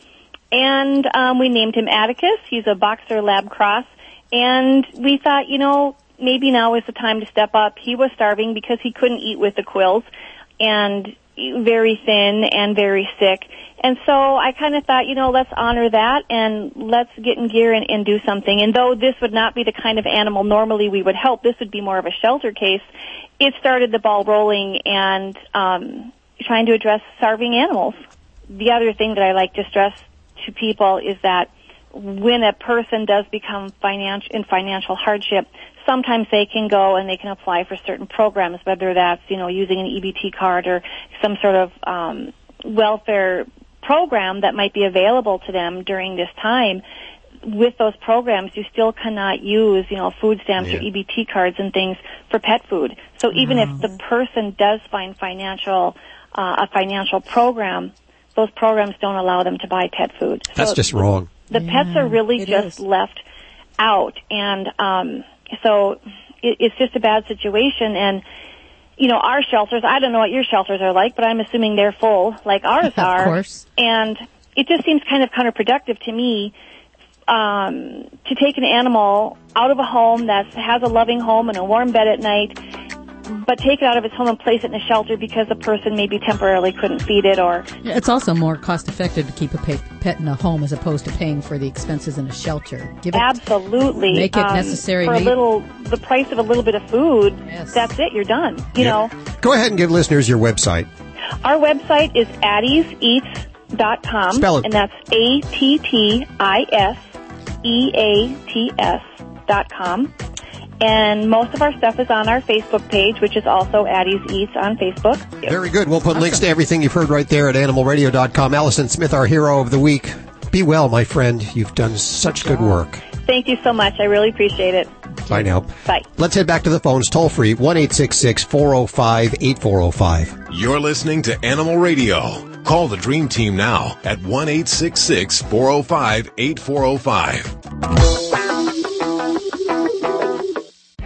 And um, we named him Atticus. He's a boxer lab cross, and we thought, you know, maybe now is the time to step up. He was starving because he couldn't eat with the quills, and very thin and very sick. And so I kind of thought, you know, let's honor that and let's get in gear and, and do something. And though this would not be the kind of animal normally we would help, this would be more of a shelter case. It started the ball rolling and um, trying to address starving animals. The other thing that I like to stress to people is that when a person does become financial in financial hardship, sometimes they can go and they can apply for certain programs, whether that's you know using an EBT card or some sort of um, welfare program that might be available to them during this time. With those programs, you still cannot use, you know, food stamps or EBT cards and things for pet food. So even if the person does find financial, uh, a financial program, those programs don't allow them to buy pet food. That's So just wrong. the pets are really just is. left out and um so it, it's just a bad situation and you know our shelters i don't know what your shelters are like but i'm assuming they're full like ours Of are course. and it just seems kind of counterproductive to me um to take an animal out of a home that has a loving home and a warm bed at night but take it out of its home and place it in a shelter because the person maybe temporarily couldn't feed it or It's also more cost effective to keep a pet, pet in a home as opposed to paying for the expenses in a shelter. Give it, Absolutely. Make it Um, necessary. for a Make- little, the price of a little bit of food. That's it. You're done. You know, Go ahead and give listeners your website. our website is atticuseats.com. Spell it. And that's A T T I S E A T S dot com. And most of our stuff is on our Facebook page, which is also Atticus Eats on Facebook. Very good. We'll put links to everything you've heard right there at animalradio.com. Allison Smith, our hero of the week. Be well, my friend. You've done such good work. Thank you so much. I really appreciate it. Bye now. Bye. Let's head back to the phones. Toll free 1 405 8405. You're listening to Animal Radio. Call the Dream Team now at 1 405 8405.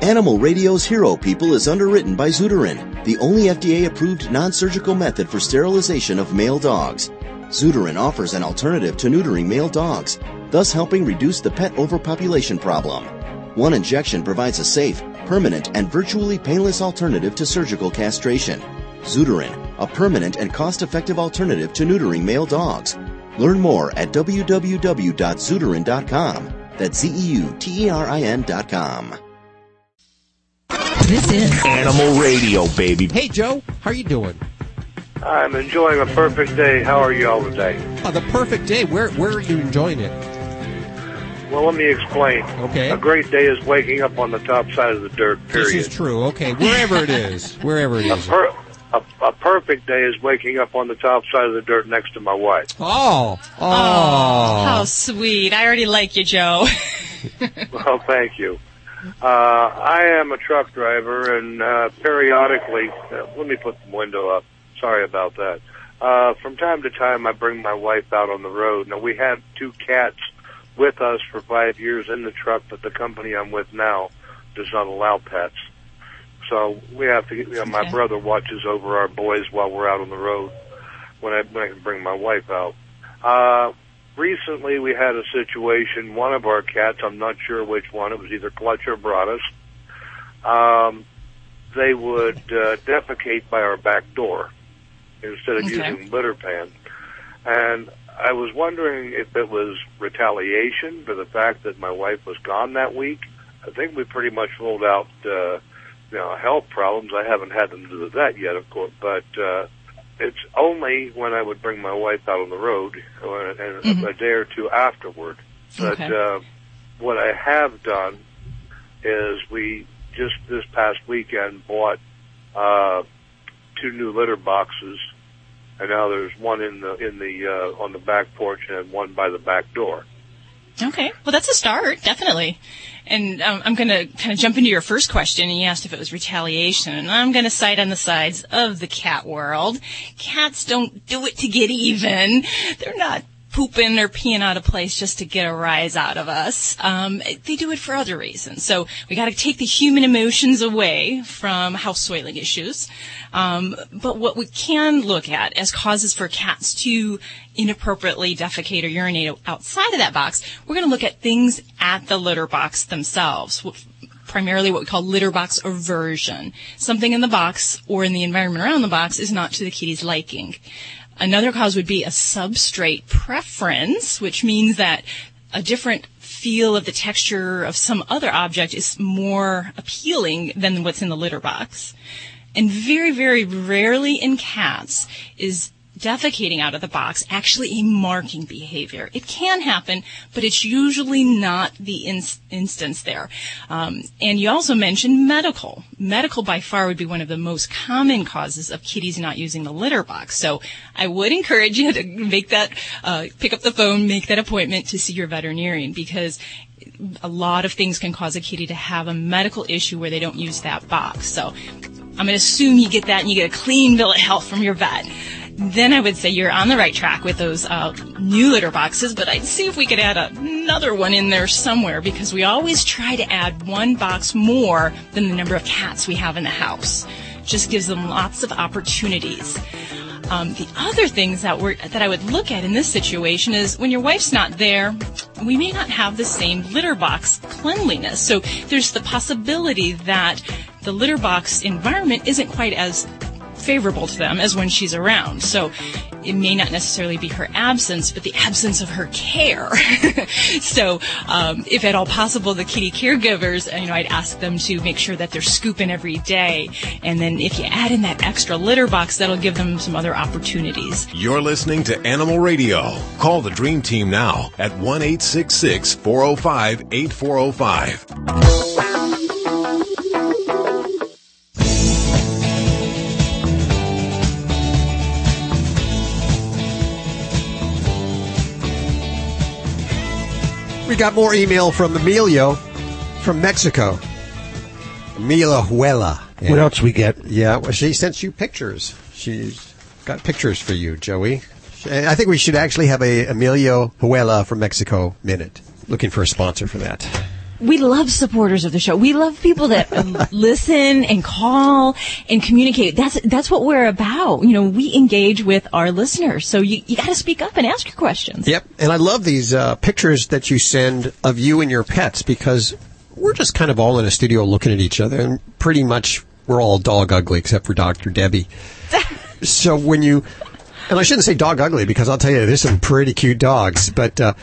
Animal Radio's Hero People is underwritten by Zeuterin, the only FDA-approved non-surgical method for sterilization of male dogs. Zeuterin offers an alternative to neutering male dogs, thus helping reduce the pet overpopulation problem. One injection provides a safe, permanent, and virtually painless alternative to surgical castration. Zeuterin, a permanent and cost-effective alternative to neutering male dogs. Learn more at www.zeuterin.com. That's E Z-E-U-T-E-R-I-N dot com. This is Animal Radio, baby. Hey, Joe. How are you doing? I'm enjoying a perfect day. How are you all today? Oh, the perfect day. Where where are you enjoying it? Well, let me explain. Okay. A great day is waking up on the top side of the dirt, period. This is true. Okay, wherever it is, wherever it is. Per- a, a perfect day is waking up on the top side of the dirt next to my wife. Oh, oh, oh How sweet. I already like you, Joe. Well, thank you. Uh, I am a truck driver, and uh, periodically, uh, let me put the window up. Sorry about that. Uh, from time to time, I bring my wife out on the road. Now, we had two cats with us for five years in the truck, but the company I'm with now does not allow pets. So we have to. You know, my Okay. brother watches over our boys while we're out on the road when I when I can bring my wife out. Uh, recently, we had a situation. One of our cats, I'm not sure which one. It was either Clutch or Broadus. Um, they would uh, defecate by our back door instead of Okay. using litter pan. And I was wondering if it was retaliation for the fact that my wife was gone that week. I think we pretty much ruled out, uh, you know, health problems. I haven't had them to the vet yet, of course, but uh, it's only when I would bring my wife out on the road uh, and Mhm. a day or two afterward. But Okay. uh, what I have done is we just this past weekend bought uh, two new litter boxes, and now there's one in the in the uh, on the back porch and one by the back door. Okay, well that's a start, definitely. And um, I'm going to kind of jump into your first question. And you asked if it was retaliation, and I'm going to cite on the sides of the cat world. Cats don't do it to get even. They're not pooping or peeing out of place just to get a rise out of us. Um, they do it for other reasons. So we got to take the human emotions away from house soiling issues. Um, but what we can look at as causes for cats to inappropriately defecate or urinate outside of that box, we're going to look at things at the litter box themselves. Primarily what we call litter box aversion. Something in the box or in the environment around the box is not to the kitty's liking. Another cause would be a substrate preference, which means that a different feel of the texture of some other object is more appealing than what's in the litter box. And very, very rarely in cats is defecating out of the box actually a marking behavior. It can happen, but it's usually not the ins- instance there. Um, and you also mentioned medical. Medical by far would be one of the most common causes of kitties not using the litter box. So I would encourage you to make that, uh, pick up the phone, make that appointment to see your veterinarian because a lot of things can cause a kitty to have a medical issue where they don't use that box. So I'm going to assume you get that and you get a clean bill of health from your vet. Then I would say you're on the right track with those uh, new litter boxes, but I'd see if we could add another one in there somewhere because we always try to add one box more than the number of cats we have in the house. Just gives them lots of opportunities. Um, the other things that we're, that I would look at in this situation is when your wife's not there, we may not have the same litter box cleanliness. So there's the possibility that the litter box environment isn't quite as favorable to them as when she's around. So it may not necessarily be her absence, but the absence of her care. so um, if at all possible, the kitty caregivers, you know, I'd ask them to make sure that they're scooping every day. And then if you add in that extra litter box, that'll give them some other opportunities. You're listening to Animal Radio. Call the Dream Team now at 1 405 8405. We got more email from Emilio from Mexico. Mila Huela. What else we get? Yeah, well, she sent you pictures. She's got pictures for you, Joey. And I think we should actually have a Emilio Huela from Mexico minute. Looking for a sponsor for that. We love supporters of the show. We love people that listen and call and communicate. That's that's what we're about. You know, we engage with our listeners. So you, you got to speak up and ask your questions. Yep. And I love these uh, pictures that you send of you and your pets because we're just kind of all in a studio looking at each other and pretty much we're all dog ugly except for Dr. Debbie. so when you, and I shouldn't say dog ugly because I'll tell you there's some pretty cute dogs, but uh,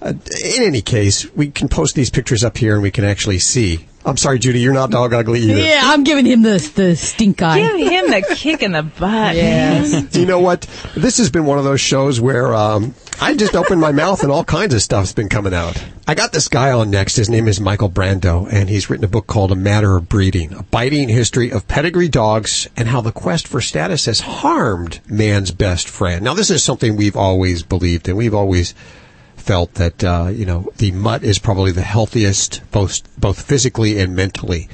uh, in any case, we can post these pictures up here and we can actually see. I'm sorry, Judy, you're not dog ugly either. Yeah, I'm giving him the the stink eye. Give him the kick in the butt. Yes. you know what? This has been one of those shows where um, I just opened my mouth and all kinds of stuff's been coming out. I got this guy on next. His name is Michael Brandow, and he's written a book called A Matter of Breeding, a biting history of pedigree dogs and how the quest for status has harmed man's best friend. Now, this is something we've always believed, and we've always felt that uh, you know the mutt is probably the healthiest, both both physically and mentally.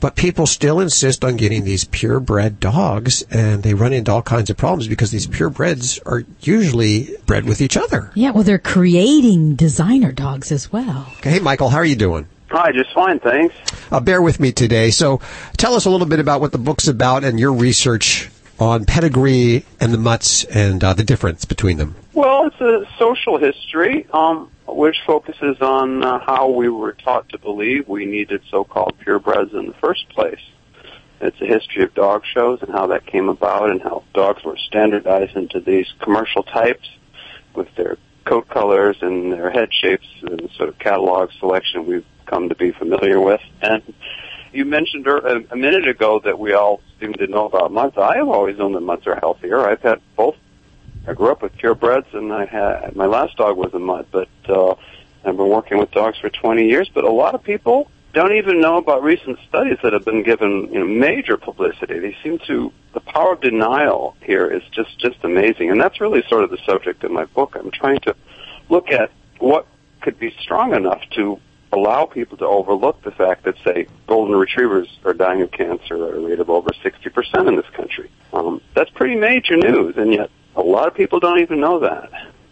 But people still insist on getting these purebred dogs, and they run into all kinds of problems because these purebreds are usually bred with each other. Yeah, well, they're creating designer dogs as well. Okay, hey, Michael, how are you doing? Hi, just fine, thanks. Uh, bear with me today. So, tell us a little bit about what the book's about and your research on pedigree and the mutts and uh, the difference between them. Well, it's a social history, um, which focuses on uh, how we were taught to believe we needed so-called purebreds in the first place. It's a history of dog shows and how that came about and how dogs were standardized into these commercial types with their coat colors and their head shapes and sort of catalog selection we've come to be familiar with. And you mentioned er- a minute ago that we all seem to know about mutts. I have always known that mutts are healthier. I've had both I grew up with purebreds, and I had my last dog was a mutt, but uh, I've been working with dogs for 20 years. But a lot of people don't even know about recent studies that have been given you know, major publicity. They seem to the power of denial here is just just amazing, and that's really sort of the subject of my book. I'm trying to look at what could be strong enough to allow people to overlook the fact that, say, golden retrievers are dying of cancer at a rate of over 60% in this country. Um, that's pretty major news, and yet a lot of people don't even know that.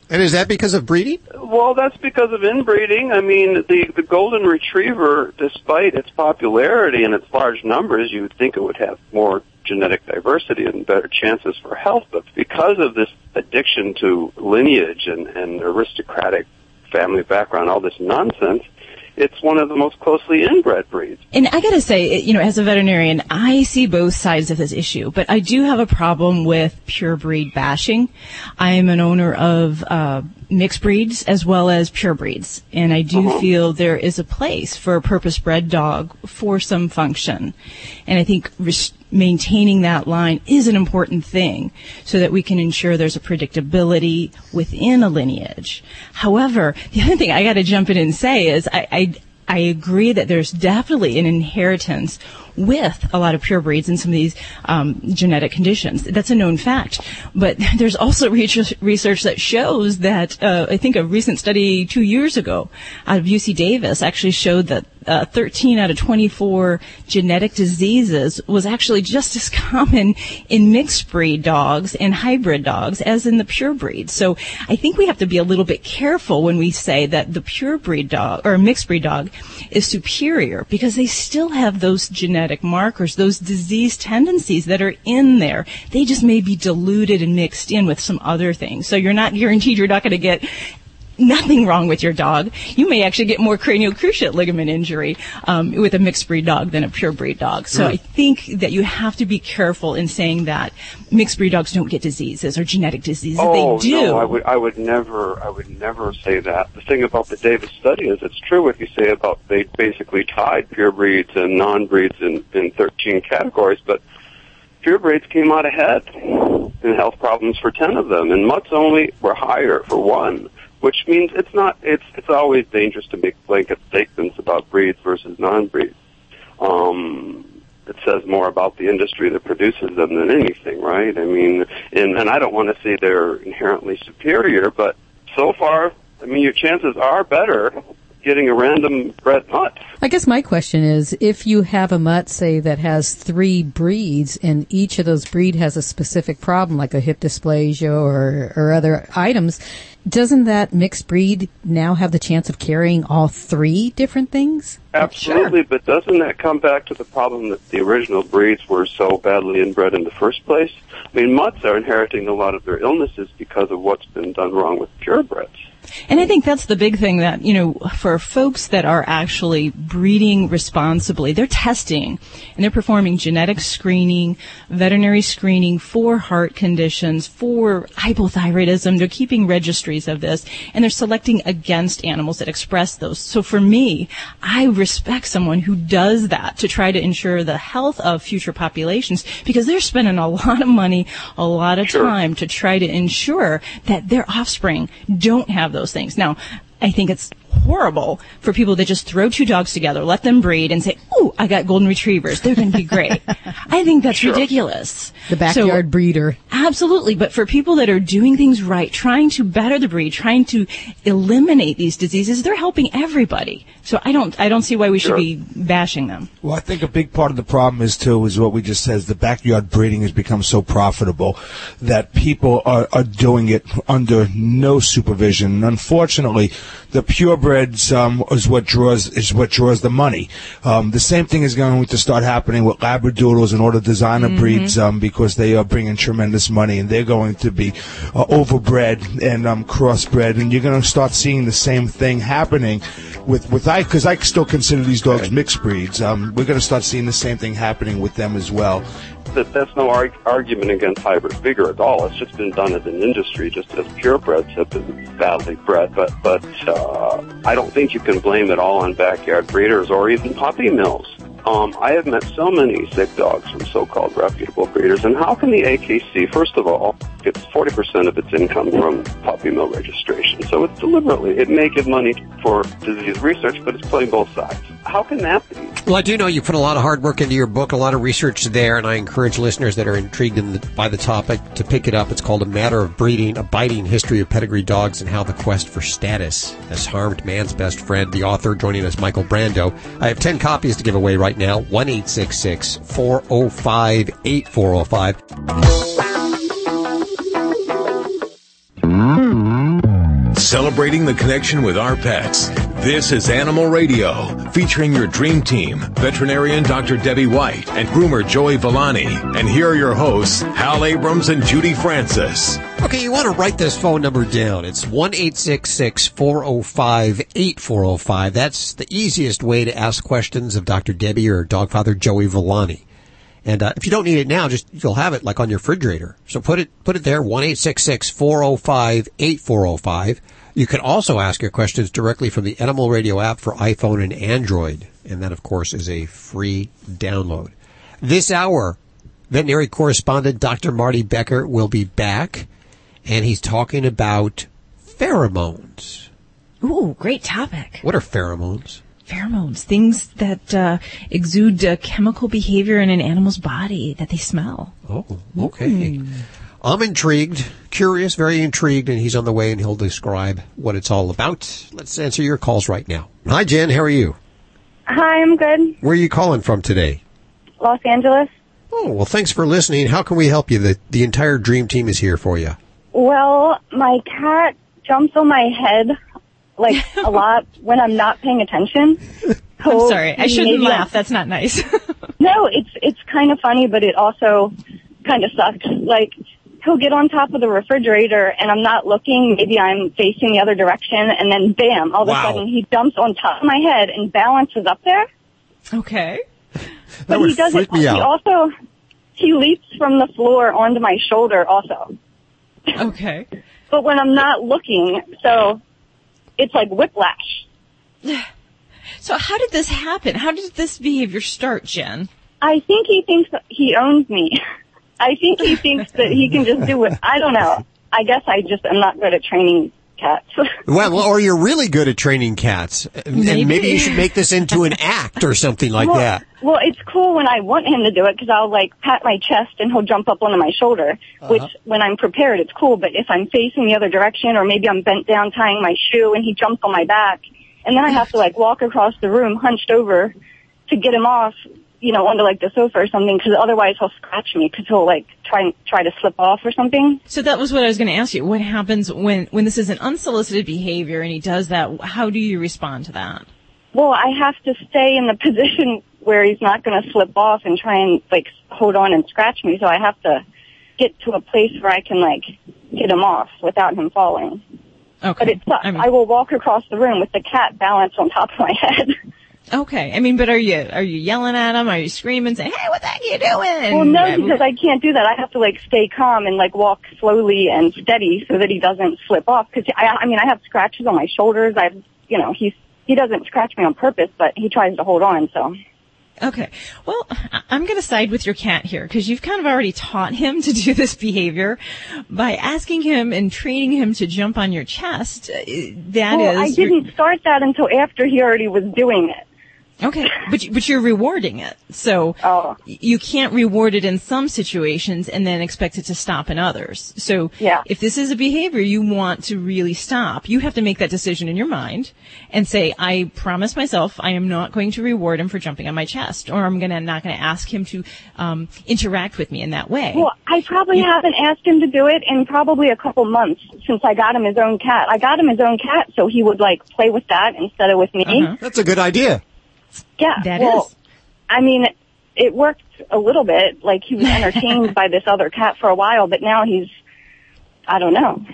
And is that because of breeding? Well, that's because of inbreeding. I mean, the the golden retriever, despite its popularity and its large numbers, you would think it would have more genetic diversity and better chances for health. But because of this addiction to lineage and, and aristocratic family background, all this nonsense, it's one of the most closely inbred breeds. And I gotta say, you know, as a veterinarian, I see both sides of this issue, but I do have a problem with pure breed bashing. I am an owner of uh, mixed breeds as well as pure breeds, and I do Uh-huh. feel there is a place for a purpose bred dog for some function. And I think res- maintaining that line is an important thing so that we can ensure there's a predictability within a lineage. However, the other thing I got to jump in and say is I, I I agree that there's definitely an inheritance with a lot of pure breeds and some of these um, genetic conditions. That's a known fact. But there's also research, that shows that uh, I think a recent study two years ago out of UC Davis actually showed that uh, 13 out of 24 genetic diseases was actually just as common in mixed breed dogs and hybrid dogs as in the pure breed. So I think we have to be a little bit careful when we say that the pure breed dog or mixed breed dog is superior because they still have those genetic markers, those disease tendencies that are in there. They just may be diluted and mixed in with some other things. So you're not guaranteed you're not going to get nothing wrong with your dog. You may actually get more cranial cruciate ligament injury um, with a mixed breed dog than a pure breed dog. So. I think that you have to be careful in saying that mixed breed dogs don't get diseases or genetic diseases. Oh they do. no, I would I would never I would never say that. The thing about the Davis study is it's true what you say about they basically tied pure breeds and non breeds in, in thirteen categories, but pure breeds came out ahead in health problems for ten of them, and mutts only were higher for one. Which means it's not it's it's always dangerous to make blanket statements about breeds versus non breeds. Um it says more about the industry that produces them than anything, right? I mean, and, and I don't want to say they're inherently superior, but so far, I mean, your chances are better getting a random bred mutt. I guess my question is, if you have a mutt, say, that has three breeds, and each of those breed has a specific problem, like a hip dysplasia or, or other items, doesn't that mixed breed now have the chance of carrying all three different things? Absolutely, but doesn't that come back to the problem that the original breeds were so badly inbred in the first place? I mean, mutts are inheriting a lot of their illnesses because of what's been done wrong with purebreds. And I think that's the big thing that, you know, for folks that are actually breeding responsibly, they're testing and they're performing genetic screening, veterinary screening for heart conditions, for hypothyroidism. They're keeping registries of this and they're selecting against animals that express those. So for me, I respect someone who does that to try to ensure the health of future populations because they're spending a lot of money, a lot of time to try to ensure that their offspring don't have those things. Now, I think it's horrible for people that just throw two dogs together, let them breed, and say, "Oh, I got golden retrievers. They're going to be great." I think that's ridiculous. The backyard So- breeder. Absolutely, but for people that are doing things right, trying to better the breed, trying to eliminate these diseases, they're helping everybody. So I don't, I don't see why we should be bashing them. Well, I think a big part of the problem is too is what we just said. is The backyard breeding has become so profitable that people are, are doing it under no supervision. And unfortunately, the purebreds um, is what draws is what draws the money. Um, the same thing is going to start happening with labradoodles and all the designer Mhm. breeds um, because they are bringing tremendous money and they're going to be uh, overbred and um, crossbred, and you're going to start seeing the same thing happening with with I because I still consider these dogs mixed breeds. Um, we're going to start seeing the same thing happening with them as well. That that's no arg- argument against hybrid vigor at all. It's just been done as an industry, just as purebreds have been badly bred. But but uh, I don't think you can blame it all on backyard breeders or even puppy mills. Um, I have met so many sick dogs from so-called reputable breeders, and how can the AKC, first of all, gets 40% of its income from puppy mill registration? So it's deliberately, it may give money for disease research, but it's playing both sides. How can that be? Well, I do know you put a lot of hard work into your book, a lot of research there, and I encourage listeners that are intrigued in the, by the topic to pick it up. It's called A Matter of Breeding, A Biting History of Pedigree Dogs and How the Quest for Status Has Harmed Man's Best Friend. The author joining us, Michael Brandow. I have 10 copies to give away right now. 1-866-405-8405. Celebrating the connection with our pets. This is Animal Radio, featuring your dream team, veterinarian Dr. Debbie White and groomer Joey Villani. And here are your hosts, Hal Abrams and Judy Francis. Okay, you want to write this phone number down. It's 1 405 8405. That's the easiest way to ask questions of Dr. Debbie or dog father Joey Villani. And uh, if you don't need it now, just you'll have it like on your refrigerator. So put it put it there 1 405 8405 you can also ask your questions directly from the Animal Radio app for iPhone and Android, and that of course is a free download. This hour, veterinary correspondent Dr. Marty Becker will be back, and he's talking about pheromones. Ooh, great topic. What are pheromones? Pheromones, things that uh, exude uh, chemical behavior in an animal's body that they smell. Oh, okay. I'm intrigued, curious, very intrigued, and he's on the way and he'll describe what it's all about. Let's answer your calls right now. Hi, Jen. How are you? Hi, I'm good. Where are you calling from today? Los Angeles. Oh, well, thanks for listening. How can we help you? The, the entire dream team is here for you. Well, my cat jumps on my head like a lot when I'm not paying attention. I'm sorry, I shouldn't maybe laugh. That's not nice. No, it's it's kind of funny, but it also kind of sucks. Like he'll get on top of the refrigerator, and I'm not looking. Maybe I'm facing the other direction, and then bam! All of Wow. a sudden, he jumps on top of my head and balances up there. Okay. But would he does freak it. me He out. also he leaps from the floor onto my shoulder. Also, Okay. but when I'm not looking, so it's like whiplash. So how did this happen? How did this behavior start, Jen? I think he thinks that he owns me. I think he thinks that he can just do it. I don't know. I guess I just am not good at training cats. Well, or you're really good at training cats, and Maybe. and maybe you should make this into an act or something like well, that. Well, it's cool when I want him to do it because I'll like pat my chest and he'll jump up onto my shoulder. Which, Uh-huh. when I'm prepared, it's cool. But if I'm facing the other direction, or maybe I'm bent down tying my shoe and he jumps on my back, and then I have to like walk across the room hunched over to get him off, you know, onto like the sofa or something, because otherwise he'll scratch me because he'll like try and try to slip off or something. So that was what I was going to ask you. What happens when when this is an unsolicited behavior and he does that? How do you respond to that? Well, I have to stay in the position where he's not going to slip off and try and like hold on and scratch me. So I have to get to a place where I can like get him off without him falling. Okay. But it sucks. I, will walk across the room with the cat balanced on top of my head. Okay. I mean, but are you are you yelling at him? Are you screaming, saying, "Hey, what the heck are you doing?" well, no, because I can't do that. I have to like stay calm and like walk slowly and steady so that he doesn't slip off. Because I, I mean, I have scratches on my shoulders. I've, you know, he's he doesn't scratch me on purpose, but he tries to hold on. So Okay. Well, I- I'm going to side with your cat here because you've kind of already taught him to do this behavior by asking him and training him to jump on your chest. Uh, That well, I is your- didn't start that until after he already was doing it. Okay, but you- but you're rewarding it, so Oh. you can't reward it in some situations and then expect it to stop in others. So Yeah. if this is a behavior you want to really stop, you have to make that decision in your mind and say, "I promise myself I am not going to reward him for jumping on my chest, or I'm gonna not going to ask him to um, interact with me in that way." Well, I probably haven't asked him to do it in probably a couple months since I got him his own cat. I got him his own cat so he would like play with that instead of with me. Uh-huh. That's a good idea. Yeah. That well, is. I mean, it worked a little bit. Like he was entertained by this other cat for a while, but now he's, I don't know.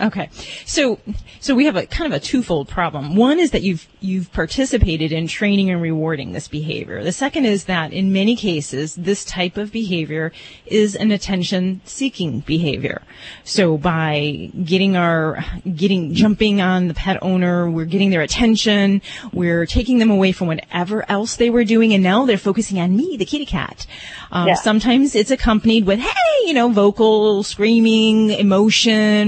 Okay. So, so we have a kind of a twofold problem. One is that you've, you've participated in training and rewarding this behavior. The second is that in many cases, this type of behavior is an attention seeking behavior. So by getting our, getting, jumping on the pet owner, we're getting their attention, we're taking them away from whatever else they were doing, and now they're focusing on me, the kitty cat. Um, Yeah. Sometimes it's accompanied with, hey, you know, vocal, screaming, emotion,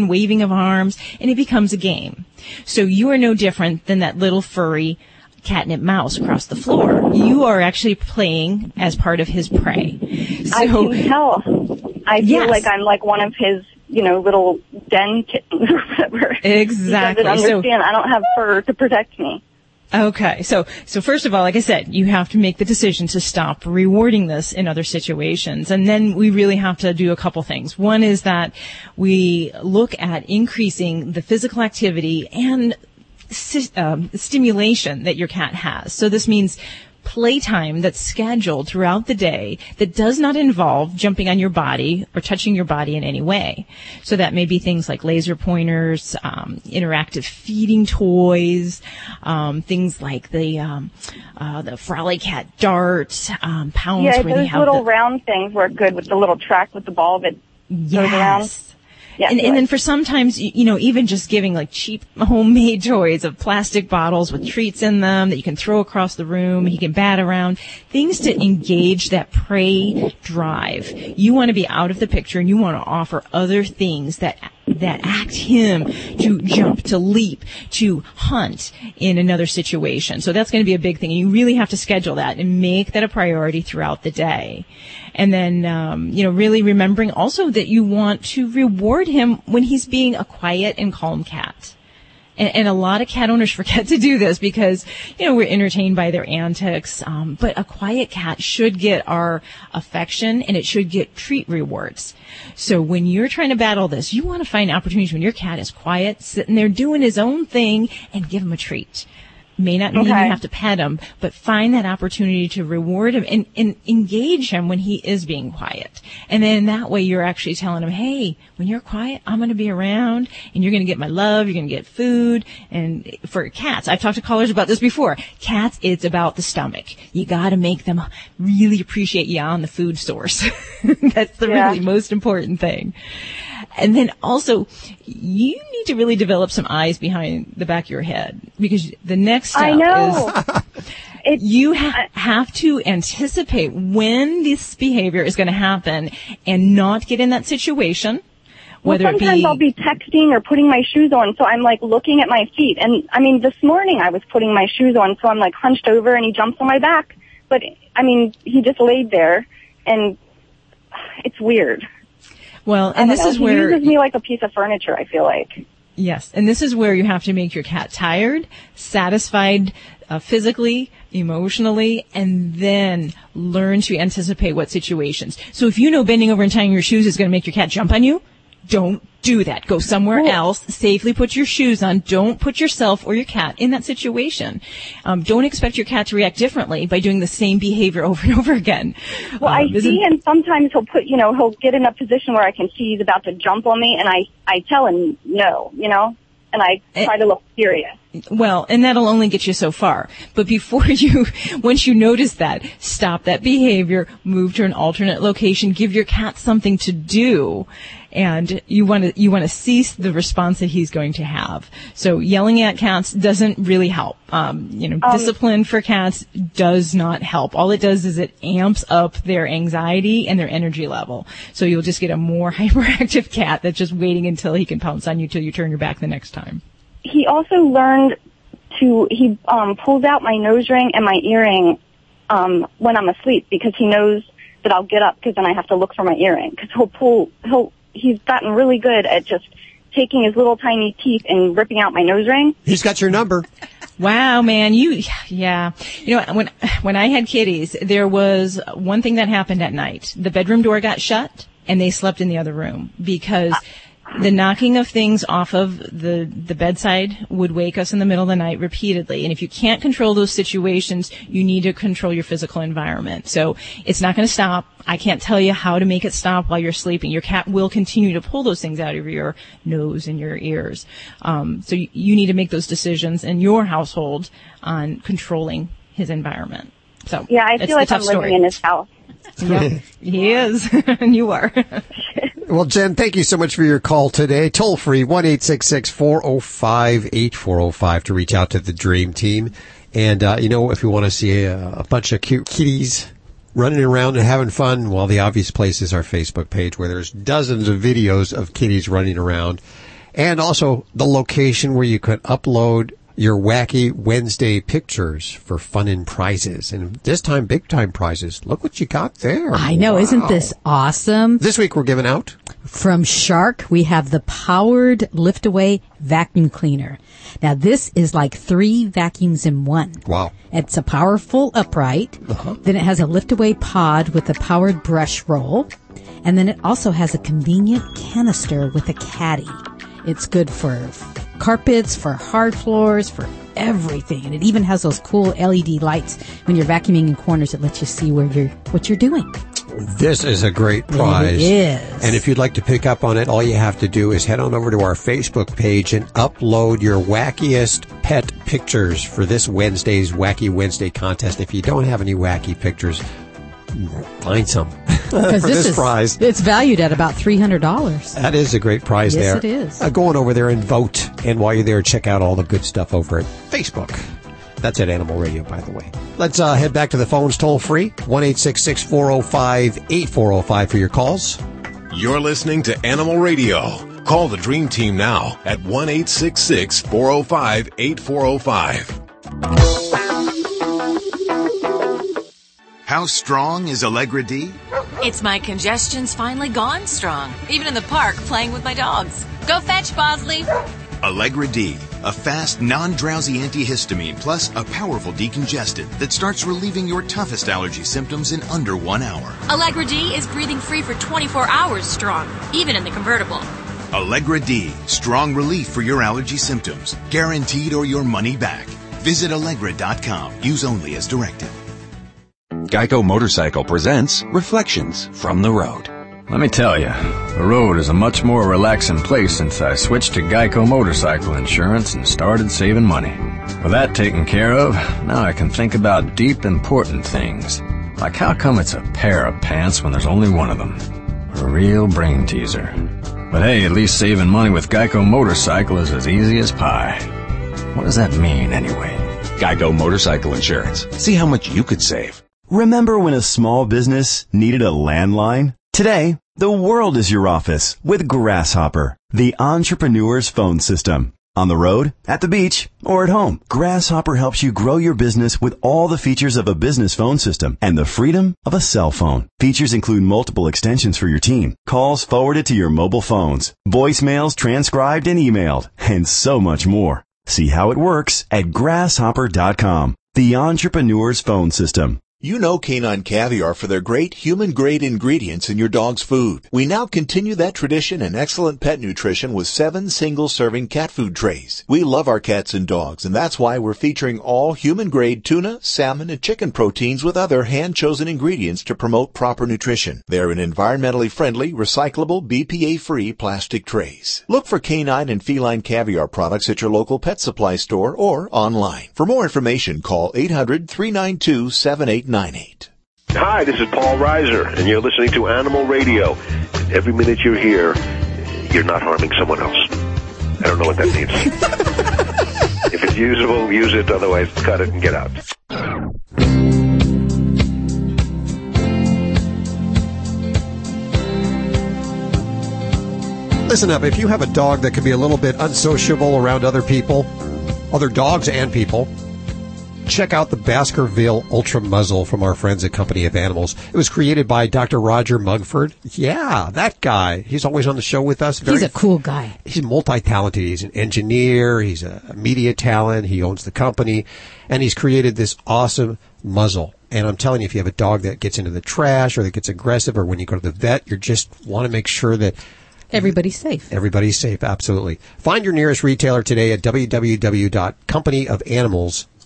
waving of arms, and it becomes a game. So you are no different than that little furry catnip mouse across the floor. You are actually playing as part of his prey. I So, can tell. I feel Yes. like I'm like one of his, you know, little den kittens or whatever. Exactly. He doesn't So- I don't have fur to protect me. Okay, so so first of all, like I said, you have to make the decision to stop rewarding this in other situations, and then we really have to do a couple things. One is that we look at increasing the physical activity and um, stimulation that your cat has. So this means playtime that's scheduled throughout the day that does not involve jumping on your body or touching your body in any way. So that may be things like laser pointers, um, interactive feeding toys, um, things like the um, uh, the FroliCat dart, um, pounds yeah, where they those have little the, round things work good with the little track with the ball that goes around. Yes. And, and then for sometimes, you you know, even just giving like cheap homemade toys of plastic bottles with treats in them that you can throw across the room, he can bat around, things to engage that prey drive. You want to be out of the picture and you want to offer other things that that act him to jump, to leap, to hunt in another situation. So that's going to be a big thing. And you really have to schedule that and make that a priority throughout the day. And then, um, you know, really remembering also that you want to reward him when he's being a quiet and calm cat. And, and a lot of cat owners forget to do this because, you know, we're entertained by their antics. Um, but a quiet cat should get our affection and it should get treat rewards. So when you're trying to battle this, you want to find opportunities when your cat is quiet, sitting there doing his own thing and give him a treat. May not mean Okay. you have to pet him, but find that opportunity to reward him and, and engage him when he is being quiet. And then that way you're actually telling him, hey, when you're quiet, I'm going to be around and you're going to get my love, you're going to get food. And for cats, I've talked to callers about this before. Cats, it's about the stomach. You got to make them really appreciate you on the food source. That's the Yeah. really most important thing. And then also, you need to really develop some eyes behind the back of your head because the next step I know. is you ha- have to anticipate when this behavior is going to happen and not get in that situation. Whether well, sometimes be I'll be texting or putting my shoes on, so I'm like looking at my feet. And I mean, this morning I was putting my shoes on, so I'm like hunched over, and he jumps on my back. But I mean, he just laid there, and it's weird. Well, and this know. is he where uses me like a piece of furniture. I feel like. Yes, and this is where you have to make your cat tired, satisfied uh, physically, emotionally, and then learn to anticipate what situations. So if you know bending over and tying your shoes is going to make your cat jump on you, don't do that. Go somewhere else. Safely put your shoes on. Don't put yourself or your cat in that situation. Um, don't expect your cat to react differently by doing the same behavior over and over again. Well, I Um, is- see him sometimes. He'll put, you know, he'll get in a position where I can see he's about to jump on me, and I, I tell him no, you know, and I Eh. try to look serious. Well, and that'll only get you so far. But before you, once you notice that, stop that behavior, move to an alternate location, give your cat something to do, and you want to, you want to cease the response that he's going to have. So yelling at cats doesn't really help. Um, you know, Um, discipline for cats does not help. All it does is it amps up their anxiety and their energy level. So you'll just get a more hyperactive cat that's just waiting until he can pounce on you till you turn your back the next time. He also learned to, he um, pulls out my nose ring and my earring um, when I'm asleep because he knows that I'll get up because then I have to look for my earring because he'll pull, he'll, he's gotten really good at just taking his little tiny teeth and ripping out my nose ring. He's got your number. Wow, man, you, yeah. You know, when, when I had kitties, there was one thing that happened at night. The bedroom door got shut and they slept in the other room because uh, the knocking of things off of the, the bedside would wake us in the middle of the night repeatedly. And if you can't control those situations, you need to control your physical environment. So it's not going to stop. I can't tell you how to make it stop while you're sleeping. Your cat will continue to pull those things out of your nose and your ears. Um, so you, you need to make those decisions in your household on controlling his environment. So Yeah, I feel like I'm living story. in his house. Yep, he is, and you are. Well, Jen, thank you so much for your call today. Toll free, 1-866-405-8405 to reach out to the Dream Team. And, uh, you know, if you want to see a, a bunch of cute kitties running around and having fun, well, the obvious place is our Facebook page where there's dozens of videos of kitties running around. And also the location where you could upload your wacky Wednesday pictures for fun and prizes. And this time, big time prizes. Look what you got there. I know, isn't this awesome? This week we're giving out From Shark, we have the powered lift away vacuum cleaner. Now this is like three vacuums in one. Wow. It's a powerful upright. Uh-huh. Then it has a lift away pod with a powered brush roll. And then it also has a convenient canister with a caddy. It's good for carpets, for hard floors, for everything. And it even has those cool LED lights when you're vacuuming in corners that lets you see where you're, what you're doing. This is a great prize. It is. And if you'd like to pick up on it, all you have to do is head on over to our Facebook page and upload your wackiest pet pictures for this Wednesday's Wacky Wednesday contest. If you don't have any wacky pictures, find some for Because this, is, prize. it's valued at about $300. That is a great prize Yes, there. it is. Uh, go on over there and vote. And while you're there, check out all the good stuff over at Facebook. That's at Animal Radio, by the way. Let's uh, head back to the phones toll free. 1 405 8405 for your calls. You're listening to Animal Radio. Call the Dream Team now at 1 405 8405. How strong is Allegra D? It's my congestion's finally gone strong. Even in the park playing with my dogs. Go fetch, Bosley. Allegra D, a fast, non-drowsy antihistamine plus a powerful decongestant that starts relieving your toughest allergy symptoms in under one hour. Allegra D is breathing free for 24 hours strong, even in the convertible. Allegra D, strong relief for your allergy symptoms, guaranteed or your money back. Visit Allegra.com. Use only as directed. Geico Motorcycle presents Reflections from the Road. Let me tell you, the road is a much more relaxing place since I switched to Geico Motorcycle Insurance and started saving money. With that taken care of, now I can think about deep, important things. Like how come it's a pair of pants when there's only one of them? A real brain teaser. But hey, at least saving money with Geico Motorcycle is as easy as pie. What does that mean anyway? Geico Motorcycle Insurance. See how much you could save. Remember when a small business needed a landline? Today, the world is your office with Grasshopper, the entrepreneur's phone system. On the road, at the beach, or at home, Grasshopper helps you grow your business with all the features of a business phone system and the freedom of a cell phone. Features include multiple extensions for your team, calls forwarded to your mobile phones, voicemails transcribed and emailed, and so much more. See how it works at grasshopper.com. The entrepreneur's phone system. You know Canine Caviar for their great human-grade ingredients in your dog's food. We now continue that tradition and excellent pet nutrition with seven single-serving cat food trays. We love our cats and dogs, and that's why we're featuring all human-grade tuna, salmon, and chicken proteins with other hand-chosen ingredients to promote proper nutrition. They're in environmentally friendly, recyclable, BPA-free plastic trays. Look for canine and feline caviar products at your local pet supply store or online. For more information, call 800-392-7898. Hi, this is Paul Reiser, and you're listening to Animal Radio. Every minute you're here, you're not harming someone else. I don't know what that means. if it's usable, use it. Otherwise, cut it and get out. Listen up, if you have a dog that can be a little bit unsociable around other people, other dogs and people, check out the Baskerville Ultra Muzzle from our friends at Company of Animals. It was created by Dr. Roger Mugford. Yeah, that guy. He's always on the show with us. He's a cool guy. He's multi-talented. He's an engineer. He's a media talent. He owns the company and he's created this awesome muzzle. And I'm telling you, if you have a dog that gets into the trash or that gets aggressive or when you go to the vet, you just want to make sure that Everybody's safe. Everybody's safe, absolutely. Find your nearest retailer today at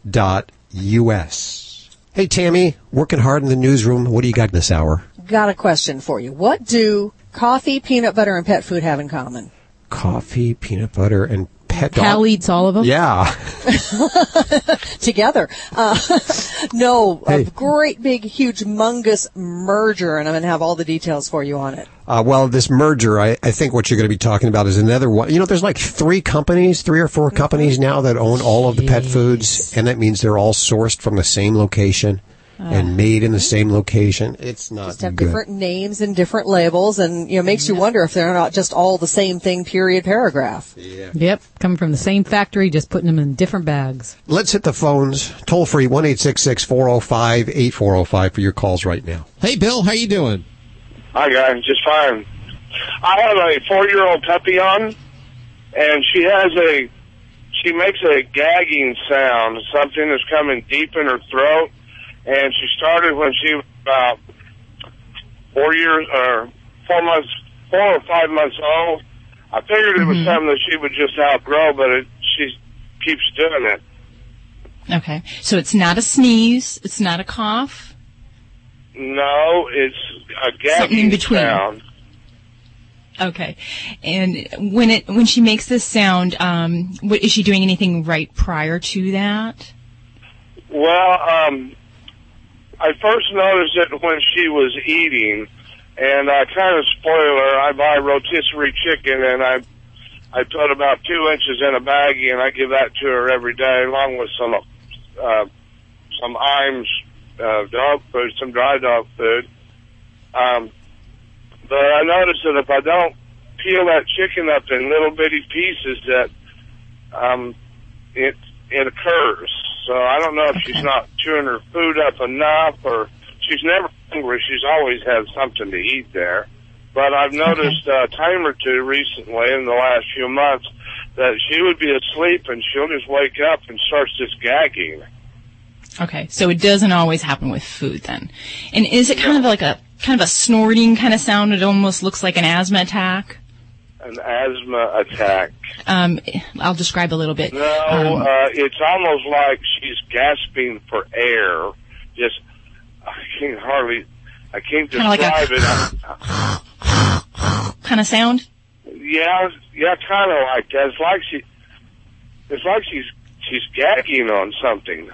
www.companyofanimals.us. Hey, Tammy, working hard in the newsroom. What do you got this hour? Got a question for you. What do coffee, peanut butter, and pet food have in common? Coffee, peanut butter, and pet dog. Cal eats all of them. Yeah. Together. Uh, no, Hey. a great big, huge, mungus merger, and I'm going to have all the details for you on it. Uh, well, this merger, I, I think what you're going to be talking about is another one. You know, there's like three companies, three or four companies now that own all of the pet foods, and that means they're all sourced from the same location and ah. made in the same location. It's not Just have good. different names and different labels, and you know, makes you wonder if they're not just all the same thing. Period. Paragraph. Yep, coming from the same factory, just putting them in different bags. Let's hit the phones. Toll free one eight six six four zero five eight four zero five for your calls right now. Hey, Bill, how you doing? Hi, guys. Just fine. I have a four-year-old puppy on, and she has a, she makes a gagging sound. Something is coming deep in her throat, and she started when she was about four years or four months, four or five months old. I figured it was something that she would just outgrow, but it, she keeps doing it. Okay. So it's not a sneeze. It's not a cough. No, it's a gagging Something in between. sound. Okay. And when it when she makes this sound, um, what, is she doing anything right prior to that? Well, um, I first noticed it when she was eating, and I kind of spoil her. I buy rotisserie chicken, and I I put about two inches in a baggie, and I give that to her every day, along with some uh, some Iams uh, dog food, some dry dog food. Um, but I noticed that if I don't peel that chicken up in little bitty pieces, that um, it it occurs. So I don't know if she's not chewing her food up enough, or she's never hungry. She's always had something to eat there. But I've noticed a time or two recently in the last few months that she would be asleep and she'll just wake up and starts just gagging. Okay. So it doesn't always happen with food then. And is it kind of like a kind of a snorting kind of sound? It almost looks like an asthma attack. An asthma attack. Um, I'll describe a little bit. No, Um, uh, it's almost like she's gasping for air. Just, I can't hardly, I can't Kinda like a- describe it. Kind of sound. Yeah, yeah, kind of like that. It's like she, it's like she's she's gagging on something.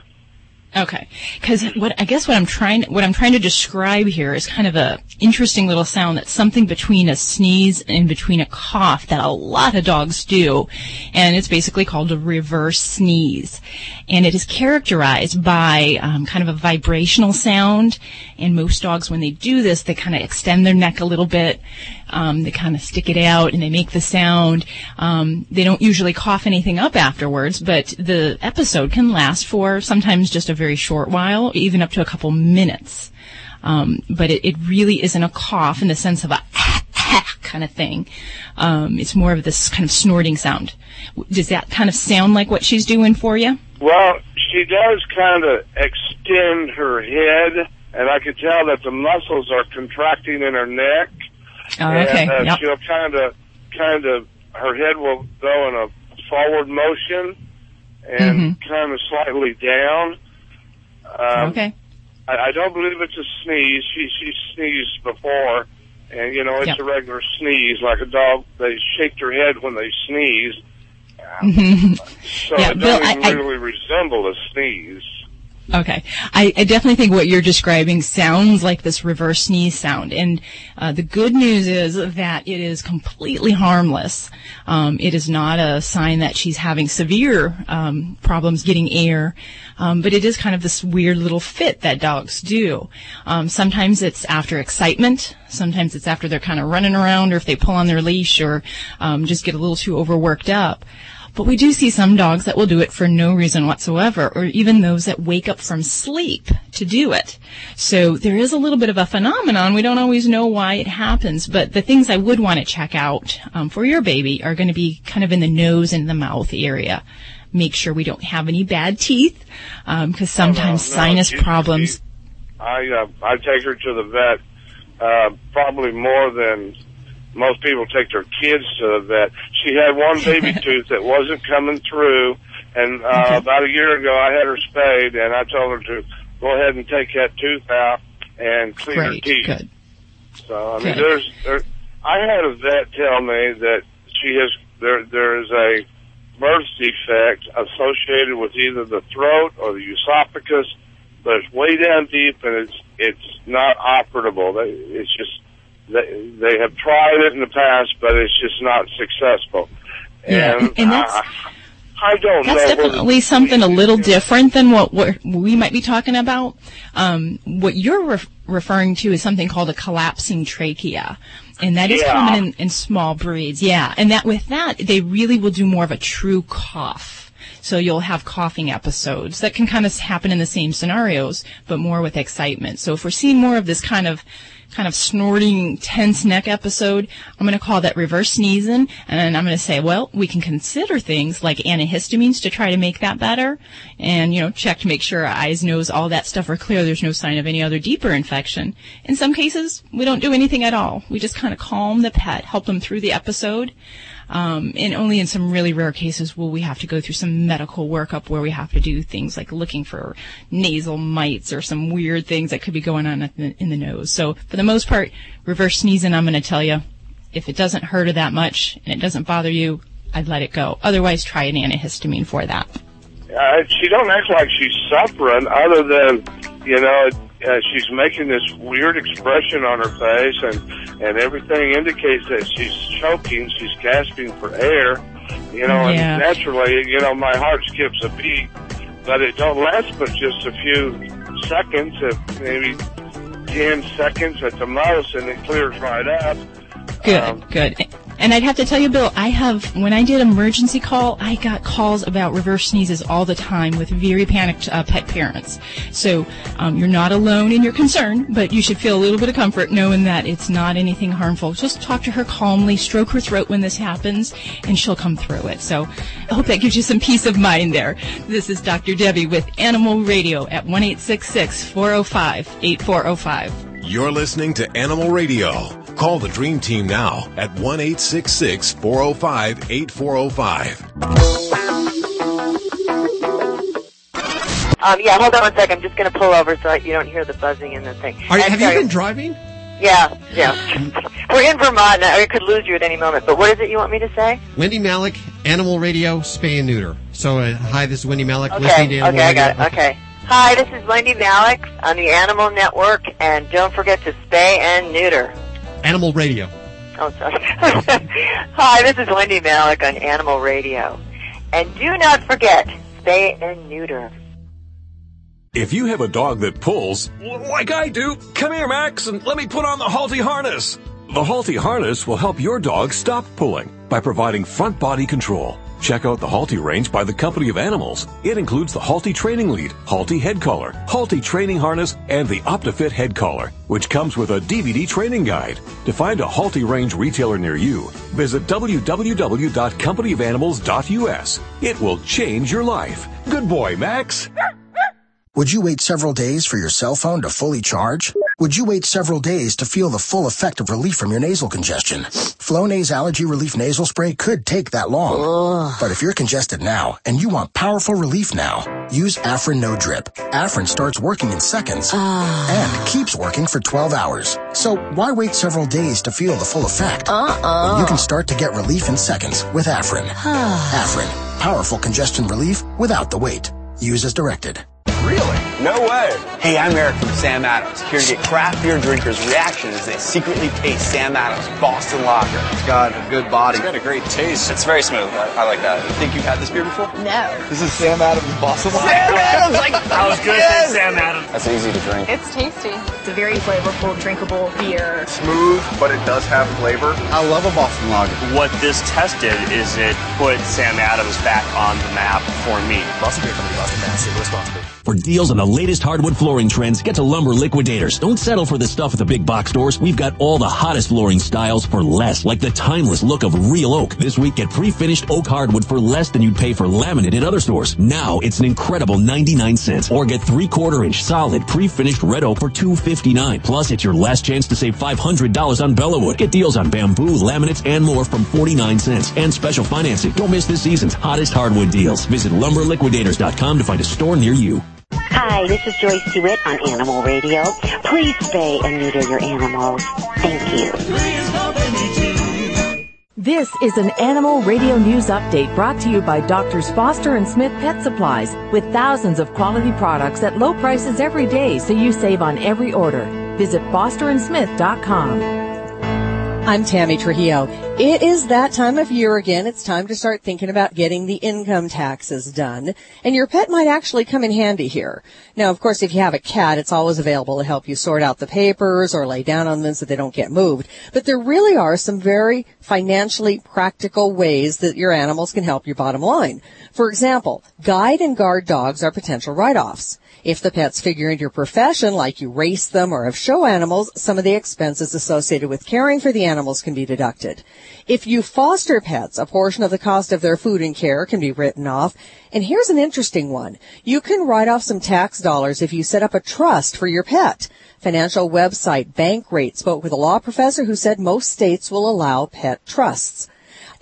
Okay, because what I guess what I'm trying what I'm trying to describe here is kind of a interesting little sound that's something between a sneeze and between a cough that a lot of dogs do, and it's basically called a reverse sneeze, and it is characterized by um, kind of a vibrational sound. And most dogs, when they do this, they kind of extend their neck a little bit, um, they kind of stick it out, and they make the sound. Um, they don't usually cough anything up afterwards, but the episode can last for sometimes just a very short while, even up to a couple minutes. Um, but it, it really isn't a cough in the sense of a kind of thing. Um, it's more of this kind of snorting sound. Does that kind of sound like what she's doing for you? Well, she does kind of extend her head, and I can tell that the muscles are contracting in her neck. Oh, okay. And uh, Yep. she'll kind of, kind of, her head will go in a forward motion and kind of slightly down. Um, okay. I, I don't believe it's a sneeze. She she sneezed before, and you know it's Yep. a regular sneeze, like a dog. They shake their head when they sneeze, so Yeah, it doesn't I- I- really resemble a sneeze. Okay. I, I definitely think what you're describing sounds like this reverse sneeze sound. And uh, the good news is that it is completely harmless. Um, it is not a sign that she's having severe um, problems getting air. Um, but it is kind of this weird little fit that dogs do. Um, sometimes it's after excitement. Sometimes it's after they're kind of running around or if they pull on their leash or um, just get a little too overworked up. But we do see some dogs that will do it for no reason whatsoever, or even those that wake up from sleep to do it. So there is a little bit of a phenomenon. We don't always know why it happens, but the things I would want to check out um, for your baby are going to be kind of in the nose and the mouth area. Make sure we don't have any bad teeth, because sometimes no, sinus she- problems. I uh, I take her to the vet uh, probably more than most people take their kids to the vet. She had one baby tooth that wasn't coming through, and uh, about a year ago I had her spayed, and I told her to go ahead and take that tooth out and clean her teeth. good. So I mean, Good. there's there. I had a vet tell me that she has there there is a birth defect associated with either the throat or the esophagus, but it's way down deep and it's it's not operable. It's just they they have tried it in the past, but it's just not successful. Yeah, and, and that's- I, I don't That's know. definitely something a little different than what we're, we might be talking about. Um, what you're ref- referring to is something called a collapsing trachea. And that is Yeah. common in, in small breeds, yeah. And that with that, they really will do more of a true cough. So you'll have coughing episodes that can kind of happen in the same scenarios, but more with excitement. So if we're seeing more of this kind of kind of snorting, tense neck episode, I'm going to call that reverse sneezing, and I'm going to say, well, we can consider things like antihistamines to try to make that better, and you know, check to make sure our eyes, nose, all that stuff are clear. There's no sign of any other deeper infection. In some cases, we don't do anything at all. We just kind of calm the pet, help them through the episode. Um, and only in some really rare cases will we have to go through some medical workup where we have to do things like looking for nasal mites or some weird things that could be going on in the, in the nose. So for the most part, reverse sneezing, I'm going to tell you, if it doesn't hurt her that much and it doesn't bother you, I'd let it go. Otherwise, try an antihistamine for that. uh, she don't act like she's suffering other than you know uh, she's making this weird expression on her face and and everything indicates that she's choking she's gasping for air you know Yeah. and naturally you know my heart skips a beat but it don't last but just a few seconds if maybe 10 seconds at the most and it clears right up Good, good. And I'd have to tell you, Bill, I have, when I did emergency call, I got calls about reverse sneezes all the time with very panicked uh, pet parents. So um, you're not alone in your concern, but you should feel a little bit of comfort knowing that it's not anything harmful. Just talk to her calmly, stroke her throat when this happens, and she'll come through it. So I hope that gives you some peace of mind there. This is Dr. Debbie with Animal Radio at 1 405 8405. You're listening to Animal Radio. Call the Dream Team now at 1 405 8405. Um, yeah, hold on one second. I'm just going to pull over so you don't hear the buzzing in the thing. Are, And have you been driving? Yeah, yeah. We're in Vermont, and I could lose you at any moment. But what is it you want me to say? Wendy Malick, Animal Radio, Spay and Neuter. So, uh, hi, this is Wendy Malick, Okay, listening to Animal okay, I got it. Okay. Hi, this is Wendy Malick on the Animal Network, and don't forget to spay and neuter. Animal Radio. Oh, sorry. Hi, this is Wendy Malick on Animal Radio. And do not forget, spay and neuter. If you have a dog that pulls, like I do, come here, Max, and let me put on the Halti harness. The Halti harness will help your dog stop pulling by providing front body control, Check out the Halti range by the Company of Animals. It includes the Halti Training Lead, Halti Head Collar, Halti Training Harness, and the OptiFit Head Collar, which comes with a DVD training guide. To find a Halti range retailer near you, visit www.companyofanimals.us. It will change your life. Good boy, Max. Would you wait several days for your cell phone to fully charge? Would you wait several days to feel the full effect of relief from your nasal congestion? Flonase Allergy Relief Nasal Spray could take that long. But if you're congested now and you want powerful relief now, use Afrin No Drip. Afrin starts working in seconds ah. and keeps working for 12 hours. So why wait several days to feel the full effect? Uh-uh. When you can start to get relief in seconds with Afrin. Afrin, powerful congestion relief without the wait. Use as directed. Really? No way. Hey, I'm Eric from Sam Adams, here to get craft beer drinkers' reaction as they secretly taste Sam Adams Boston Lager. It's got a good body. It's got a great taste. It's very smooth. I, I like that. You think you've had this beer before? No. This is Sam Adams Boston Lager. Sam Adams, like, I was good yes. say Sam Adams. That's easy to drink. It's tasty. It's a very flavorful, drinkable beer. Smooth, but it does have flavor. I love a Boston Lager. What this test did is it put Sam Adams back on the map for me. Boston Beer Company, Boston, Mass. Save responsibly. For deals on the latest hardwood flooring trends, get to Lumber Liquidators. Don't settle for the stuff at the big box stores. We've got all the hottest flooring styles for less, like the timeless look of real oak. This week, get pre-finished oak hardwood for less than you'd pay for laminate at other stores. Now, it's an incredible 99 cents. Or get three-quarter inch solid pre-finished red oak for 259. Plus, it's your last chance to save $500 on Bellawood. Get deals on bamboo, laminates, and more from 49 cents. And special financing. Don't miss this season's hottest hardwood deals. Visit lumberliquidators.com to find a store near you. Hi, this is Joyce DeWitt on Animal Radio. Please spay and neuter your animals. Thank you. This is an Animal Radio News Update brought to you by Doctors Foster and Smith Pet Supplies with thousands of quality products at low prices every day so you save on every order. Visit fosterandsmith.com. I'm Tammy Trujillo. It is that time of year again. It's time to start thinking about getting the income taxes done. And your pet might actually come in handy here. Now, of course, if you have a cat, it's always available to help you sort out the papers or lay down on them so they don't get moved. But there really are some very financially practical ways that your animals can help your bottom line. For example, guide and guard dogs are potential write-offs. If the pets figure into your profession, like you race them or have show animals, some of the expenses associated with caring for the animals can be deducted. If you foster pets, a portion of the cost of their food and care can be written off. And here's an interesting one. You can write off some tax dollars if you set up a trust for your pet. Financial website Bankrate spoke with a law professor who said most states will allow pet trusts.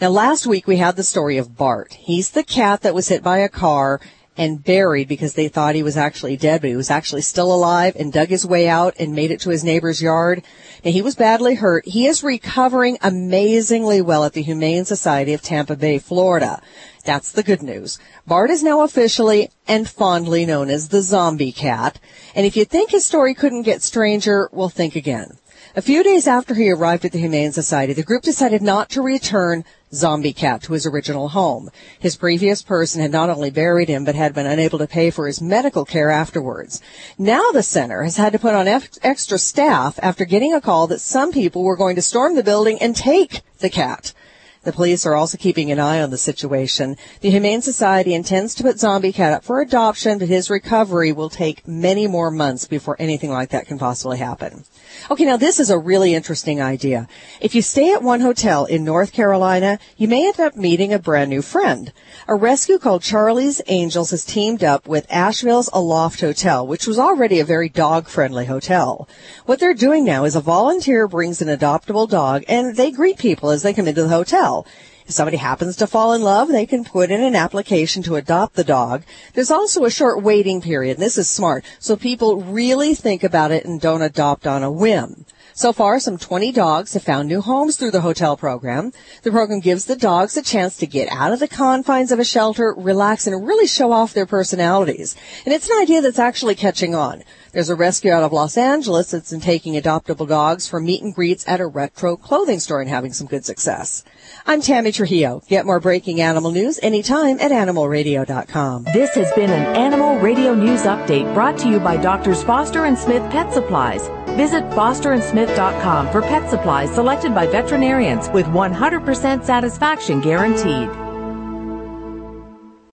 Now last week we had the story of Bart. He's the cat that was hit by a car and buried because they thought he was actually dead, but he was actually still alive and dug his way out and made it to his neighbor's yard. Now he was badly hurt. He is recovering amazingly well at the Humane Society of Tampa Bay, Florida. That's the good news. Bart is now officially and fondly known as the zombie cat. And if you think his story couldn't get stranger, well think again. A few days after he arrived at the Humane Society, the group decided not to return Zombie Cat to his original home. His previous person had not only buried him, but had been unable to pay for his medical care afterwards. Now the center has had to put on ex- extra staff after getting a call that some people were going to storm the building and take the cat. The police are also keeping an eye on the situation. The Humane Society intends to put Zombie Cat up for adoption, but his recovery will take many more months before anything like that can possibly happen. Okay, now this is a really interesting idea. If you stay at one hotel in North Carolina, you may end up meeting a brand new friend. A rescue called Charlie's Angels has teamed up with Asheville's Aloft Hotel, which was already a very dog-friendly hotel. What they're doing now is a volunteer brings an adoptable dog and they greet people as they come into the hotel. If somebody happens to fall in love, they can put in an application to adopt the dog. There's also a short waiting period. This is smart. So people really think about it and don't adopt on a whim. So far, some 20 dogs have found new homes through the hotel program. The program gives the dogs a chance to get out of the confines of a shelter, relax, and really show off their personalities. And it's an idea that's actually catching on. There's a rescue out of Los Angeles that's in taking adoptable dogs for meet and greets at a retro clothing store and having some good success. I'm Tammy Trujillo. Get more breaking animal news anytime at animalradio.com. This has been an Animal Radio News Update brought to you by Doctors Foster and Smith Pet Supplies. Visit fosterandsmith.com for pet supplies selected by veterinarians with 100% satisfaction guaranteed.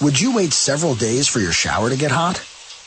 Would you wait several days for your shower to get hot?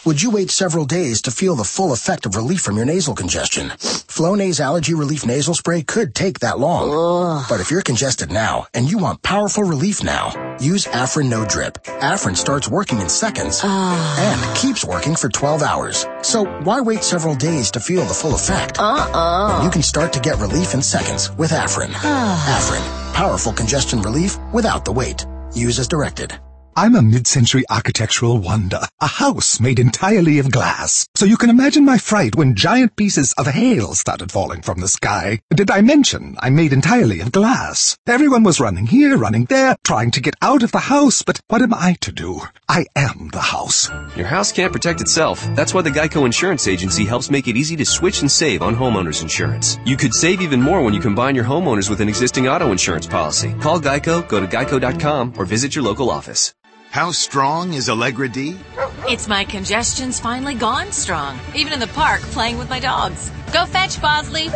Would you wait several days to feel the full effect of relief from your nasal congestion? Flonase Allergy Relief Nasal Spray could take that long. But if you're congested now and you want powerful relief now, use Afrin No Drip. Afrin starts working in seconds ah. and keeps working for 12 hours. So why wait several days to feel the full effect? Uh-uh. You can start to get relief in seconds with Afrin. Afrin, powerful congestion relief without the wait. Use as directed. I'm a mid-century architectural wonder, a house made entirely of glass. So you can imagine my fright when giant pieces of hail started falling from the sky. Did I mention I'm made entirely of glass? Everyone was running here, running there, trying to get out of the house, but what am I to do? I am the house. Your house can't protect itself. That's why the Geico Insurance Agency helps make it easy to switch and save on homeowners insurance. You could save even more when you combine your homeowners with an existing auto insurance policy. Call Geico, go to geico.com, or visit your local office. How strong is Allegra D? It's my congestion's finally gone strong. Even in the park, playing with my dogs. Go fetch, Bosley.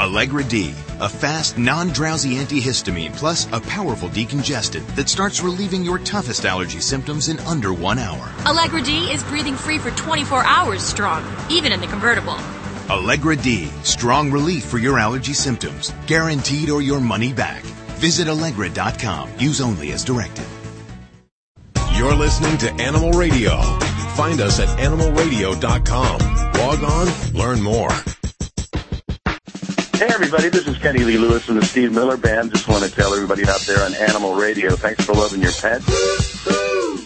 Allegra D, a fast, non-drowsy antihistamine plus a powerful decongestant that starts relieving your toughest allergy symptoms in under one hour. Allegra D is breathing free for 24 hours strong, even in the convertible. Allegra D, strong relief for your allergy symptoms, guaranteed or your money back. Visit Allegra.com. Use only as directed. You're listening to Animal Radio. Find us at animalradio.com. Log on, learn more. Hey everybody, this is Kenny Lee Lewis from the Steve Miller Band. Just want to tell everybody out there on Animal Radio, thanks for loving your pets.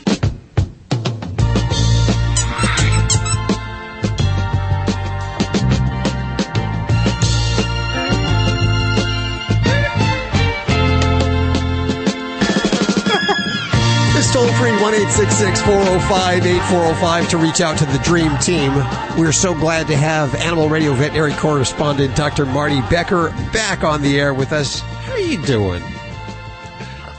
It's toll free 1 405 8405 to reach out to the Dream Team. We're so glad to have Animal Radio veterinary correspondent Dr. Marty Becker back on the air with us. How are you doing?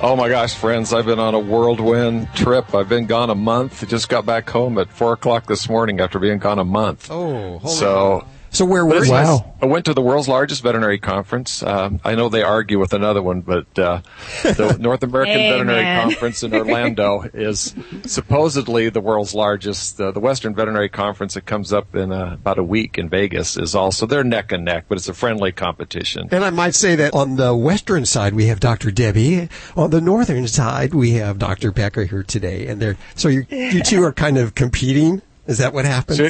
Oh my gosh, friends, I've been on a whirlwind trip. I've been gone a month. Just got back home at 4 o'clock this morning after being gone a month. Oh, holy so. So where but were it's you? nice. I went to the world's largest veterinary conference. Um, I know they argue with another one, but uh, the North American Hey, Veterinary man. Conference in Orlando is supposedly the world's largest. Uh, the Western Veterinary Conference that comes up in uh, about a week in Vegas is also they're neck and neck, but it's a friendly competition. And I might say that on the western side we have Dr. Debbie. On the northern side we have Dr. Becker here today, and they're so you you two are kind of competing. Is that what happens? So,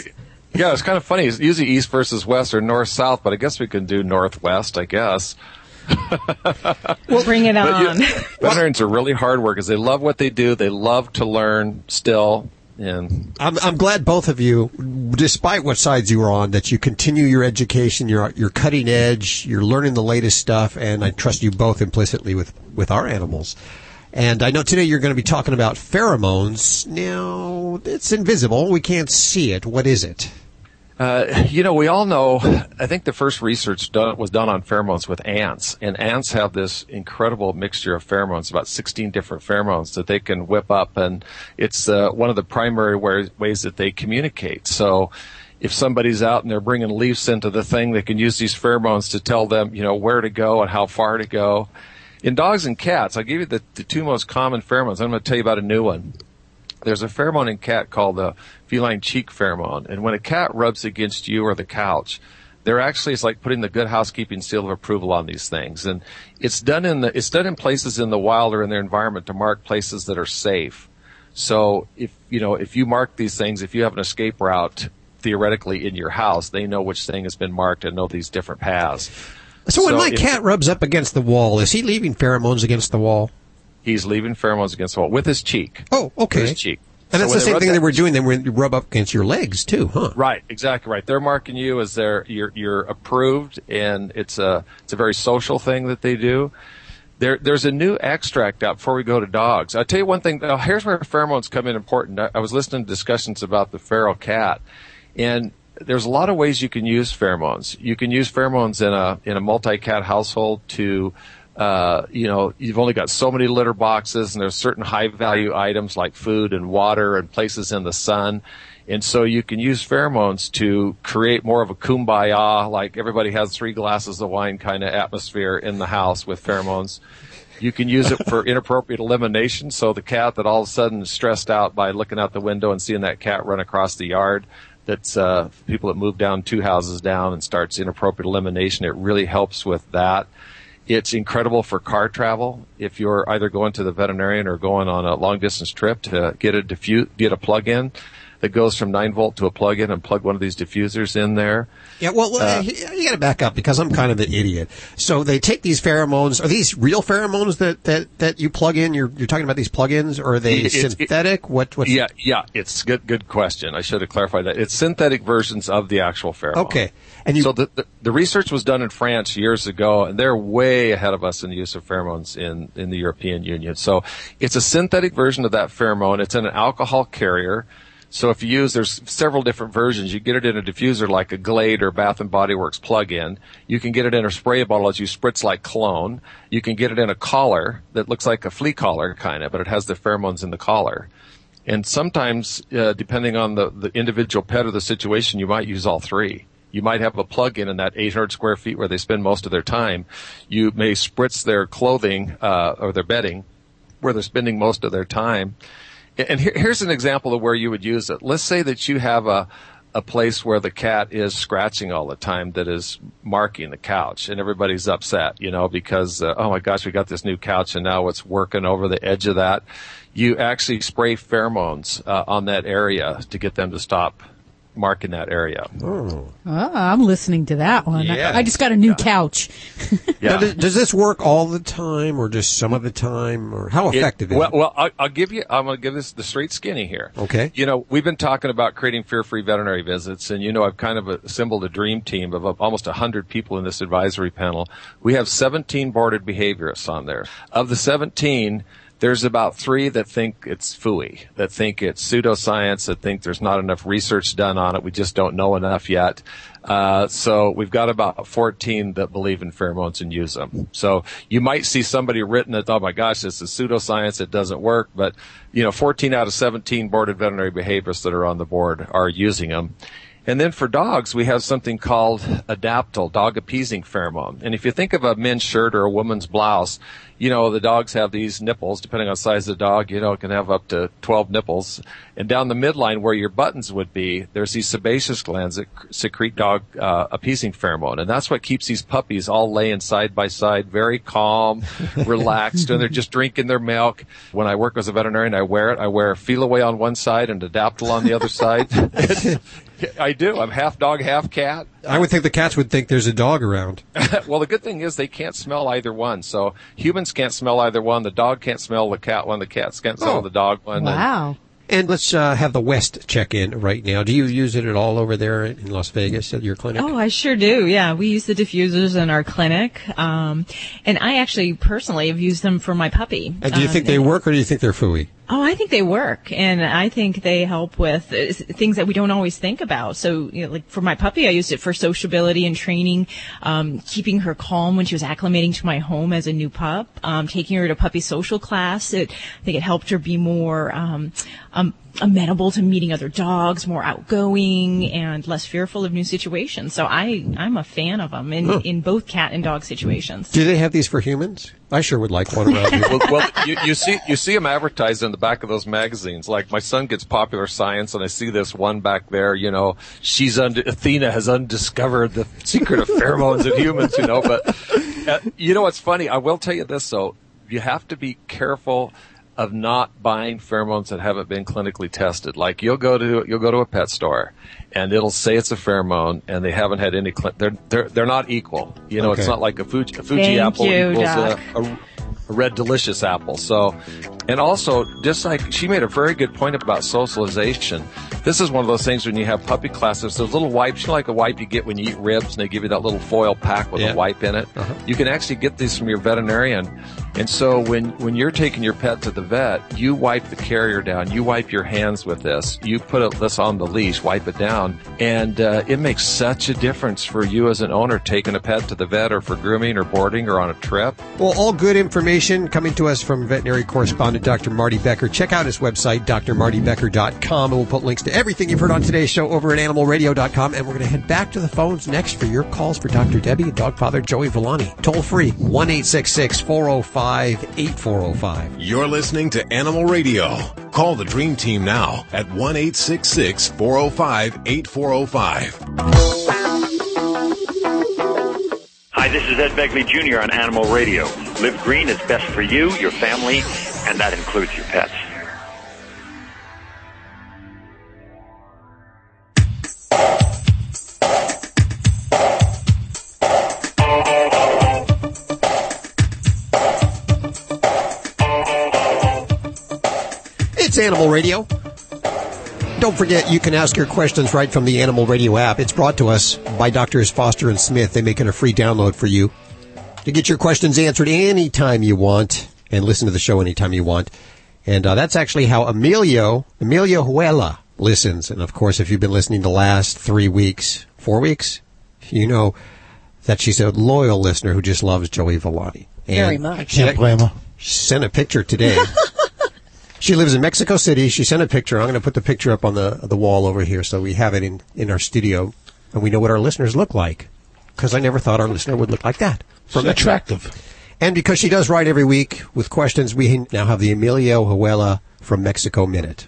yeah, it's kind of funny. It's usually east versus west or north south, but I guess we can do northwest. I guess. we'll Bring it on. you- veterinarians are really hard workers. They love what they do. They love to learn still. And I'm, I'm glad both of you, despite what sides you are on, that you continue your education. You're you're cutting edge. You're learning the latest stuff, and I trust you both implicitly with with our animals. And I know today you're going to be talking about pheromones. Now it's invisible; we can't see it. What is it? Uh, you know, we all know. I think the first research done, was done on pheromones with ants, and ants have this incredible mixture of pheromones, about 16 different pheromones that they can whip up, and it's uh, one of the primary wa- ways that they communicate. So, if somebody's out and they're bringing leaves into the thing, they can use these pheromones to tell them, you know, where to go and how far to go. In dogs and cats, I'll give you the, the two most common pheromones. I'm going to tell you about a new one there's a pheromone in cat called the feline cheek pheromone. And when a cat rubs against you or the couch, they're actually, it's like putting the good housekeeping seal of approval on these things. And it's done in the, it's done in places in the wild or in their environment to mark places that are safe. So if, you know, if you mark these things, if you have an escape route theoretically in your house, they know which thing has been marked and know these different paths. So when my if- cat rubs up against the wall, is he leaving pheromones against the wall? He's leaving pheromones against the wall with his cheek. Oh, okay. With his cheek. And So that's the same thing that- they were doing. They were rub up against your legs too, huh? Right, exactly right. They're marking you as their you're you're approved, and it's a it's a very social thing that they do. There, there's a new extract out before we go to dogs. I'll tell you one thing. Now, here's where pheromones come in important. I, I was listening to discussions about the feral cat, and there's a lot of ways you can use pheromones. You can use pheromones in a in a multi-cat household to uh, you know, you've only got so many litter boxes and there's certain high value items like food and water and places in the sun. And so you can use pheromones to create more of a kumbaya, like everybody has three glasses of wine kind of atmosphere in the house with pheromones. You can use it for inappropriate elimination. So the cat that all of a sudden is stressed out by looking out the window and seeing that cat run across the yard, that's uh, people that move down two houses down and starts inappropriate elimination. It really helps with that. It's incredible for car travel. If you're either going to the veterinarian or going on a long distance trip to get a diffuse, get a plug-in that goes from 9 volt to a plug-in and plug one of these diffusers in there. Yeah, well, uh, you got to back up because I'm kind of an idiot. So they take these pheromones. Are these real pheromones that, that, that you plug in? You're, you're talking about these plug-ins, or are they it- synthetic? what? What's Yeah, yeah, it's good. Good question. I should have clarified that. It's synthetic versions of the actual pheromone. Okay, and you, so the, the the research was done in France years ago, and they're way ahead of us in the use of pheromones in in the European Union. So it's a synthetic version of that pheromone. It's in an alcohol carrier. So if you use, there's several different versions. You get it in a diffuser like a Glade or Bath and Body Works plug-in. You can get it in a spray bottle as you spritz like cologne. You can get it in a collar that looks like a flea collar kind of, but it has the pheromones in the collar. And sometimes, uh, depending on the, the individual pet or the situation, you might use all three. You might have a plug-in in that 800 square feet where they spend most of their time. You may spritz their clothing uh, or their bedding where they're spending most of their time. And here, here's an example of where you would use it. Let's say that you have a a place where the cat is scratching all the time that is marking the couch and everybody's upset, you know, because, uh, oh my gosh, we got this new couch and now it's working over the edge of that. You actually spray pheromones uh, on that area to get them to stop marking that area. Oh. Oh, I'm listening to that one. I- Yeah. I, just got a new couch. Now, does, does this work all the time, or just some of the time, or how effective It- is well, it? well, I'll, I'll give you. I'm going to give this the straight skinny here. Okay. You know, we've been talking about creating fear-free veterinary visits, and you know, I've kind of assembled a dream team of almost 100 people in this advisory panel. We have 17 boarded behaviorists on there. Of the 17, there's about three that think it's fooey, that think it's pseudoscience, that think there's not enough research done on it. We just don't know enough yet. Uh, so we've got about 14 that believe in pheromones and use them. So you might see somebody written that, oh my gosh, this is pseudoscience, it doesn't work, but you know, 14 out of 17 boarded veterinary behaviorists that are on the board are using them. And then for dogs, we have something called Adaptil, dog appeasing pheromone. And if you think of a men's shirt or a woman's blouse, you know, the dogs have these nipples, depending on the size of the dog, you know, it can have up to 12 nipples. And down the midline where your buttons would be, there's these sebaceous glands that secrete dog uh, appeasing pheromone. And that's what keeps these puppies all laying side by side, very calm, relaxed, and they're just drinking their milk. When I work as a veterinarian, I wear it. I wear Feliway on one side and Adaptil on the other side. I do. I'm half dog, half cat. I would think the cats would think there's a dog around. well, the good thing is they can't smell either one. So humans can't smell either one. The dog can't smell the cat one. The cats can't smell Oh. the dog one. And- And let's uh, have the West check in right now. Do you use it at all over there in Las Vegas at your clinic? Oh, I sure do. Yeah, we use the diffusers in our clinic, um, and I actually personally have used them for my puppy. And do you Um, think they work, or do you think they're fooey? Oh, I think they work, and I think they help with uh, things that we don't always think about. So, you know, like for my puppy, I used it for sociability and training, um, keeping her calm when she was acclimating to my home as a new pup, um, taking her to puppy social class. It, I think it helped her be more um, um, amenable to meeting other dogs, more outgoing, and less fearful of new situations. So, I I'm a fan of them in Huh. in both cat and dog situations. Do they have these for humans? I sure would like one around here. well, well you, you see, you see them advertised in the back of those magazines. Like my son gets Popular Science, and I see this one back there. You know, she's under Athena has undiscovered the secret of pheromones in humans. You know, but uh, you know what's funny? I will tell you this though: you have to be careful of not buying pheromones that haven't been clinically tested. Like you'll go to you'll go to a pet store, and it'll say it's a pheromone, and they haven't had any. Cl- they're they're they're not equal. You know, Okay. it's not like a Fuji, a Fuji Thank apple you, equals a, a a red delicious apple. So, and also just like she made a very good point about socialization. This is one of those things when you have puppy classes, those little wipes, you know, like a wipe you get when you eat ribs and they give you that little foil pack with Yeah. a wipe in it. Uh-huh. You can actually get these from your veterinarian And so when, when you're taking your pet to the vet, you wipe the carrier down, you wipe your hands with this, you put it, this on the leash, wipe it down, and uh, it makes such a difference for you as an owner taking a pet to the vet or for grooming or boarding or on a trip. Well, all good information coming to us from veterinary correspondent Dr. Marty Becker. Check out his website, drmartybecker.com, and we'll put links to everything you've heard on today's show over at animalradio.com. And we're going to head back to the phones next for your calls for Dr. Debbie and dog father Joey Villani. Toll free, 1 405 8405. You're listening to Animal Radio. Call the Dream Team now at 1 405 8405. Hi, this is Ed Begley Jr. on Animal Radio. Live green is best for you, your family, and that includes your pets. Animal Radio. Don't forget, you can ask your questions right from the Animal Radio app. It's brought to us by Doctors Foster and Smith. They make it a free download for you to get your questions answered anytime you want and listen to the show anytime you want. And uh, that's actually how Emilio, Emilio Huela listens. And of course, if you've been listening the last three weeks, four weeks, you know that she's a loyal listener who just loves Joey Villani. Very much. Can't blame her. She sent a picture today. she lives in Mexico City. She sent a picture. I'm going to put the picture up on the the wall over here so we have it in in our studio and we know what our listeners look like. Because I never thought our listener would look like that. From attractive. And because she does write every week with questions, we now have the Emilio Huela from Mexico Minute.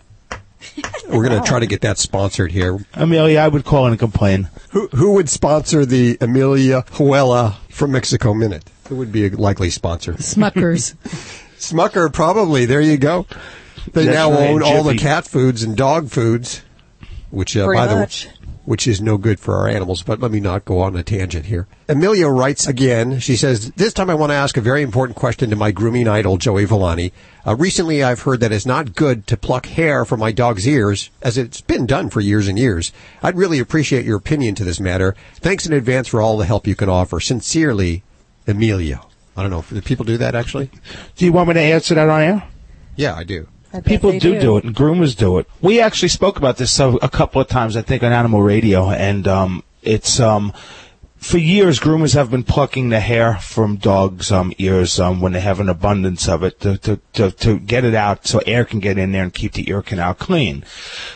We're going to try to get that sponsored here. Amelia, I would call in and complain. Who who would sponsor the Amelia Huela from Mexico Minute? Who would be a likely sponsor? Smuckers. Smucker, probably. There you go. They That's now right, own all the cat foods and dog foods, which, uh, Pretty by the much. which is no good for our animals. But let me not go on a tangent here. Amelia writes again. She says, "This time I want to ask a very important question to my grooming idol, Joey Villani. Uh, recently, I've heard that it's not good to pluck hair from my dog's ears, as it's been done for years and years. I'd really appreciate your opinion to this matter. Thanks in advance for all the help you can offer. Sincerely, Emilio." I don't know. Do people do that actually? Do you want me to answer that on air? Yeah, I do. People do do it, and groomers do it. We actually spoke about this a couple of times, I think, on Animal Radio, and um, it's um, for years groomers have been plucking the hair from dogs' um, ears um, when they have an abundance of it to, to, to, to get it out so air can get in there and keep the ear canal clean.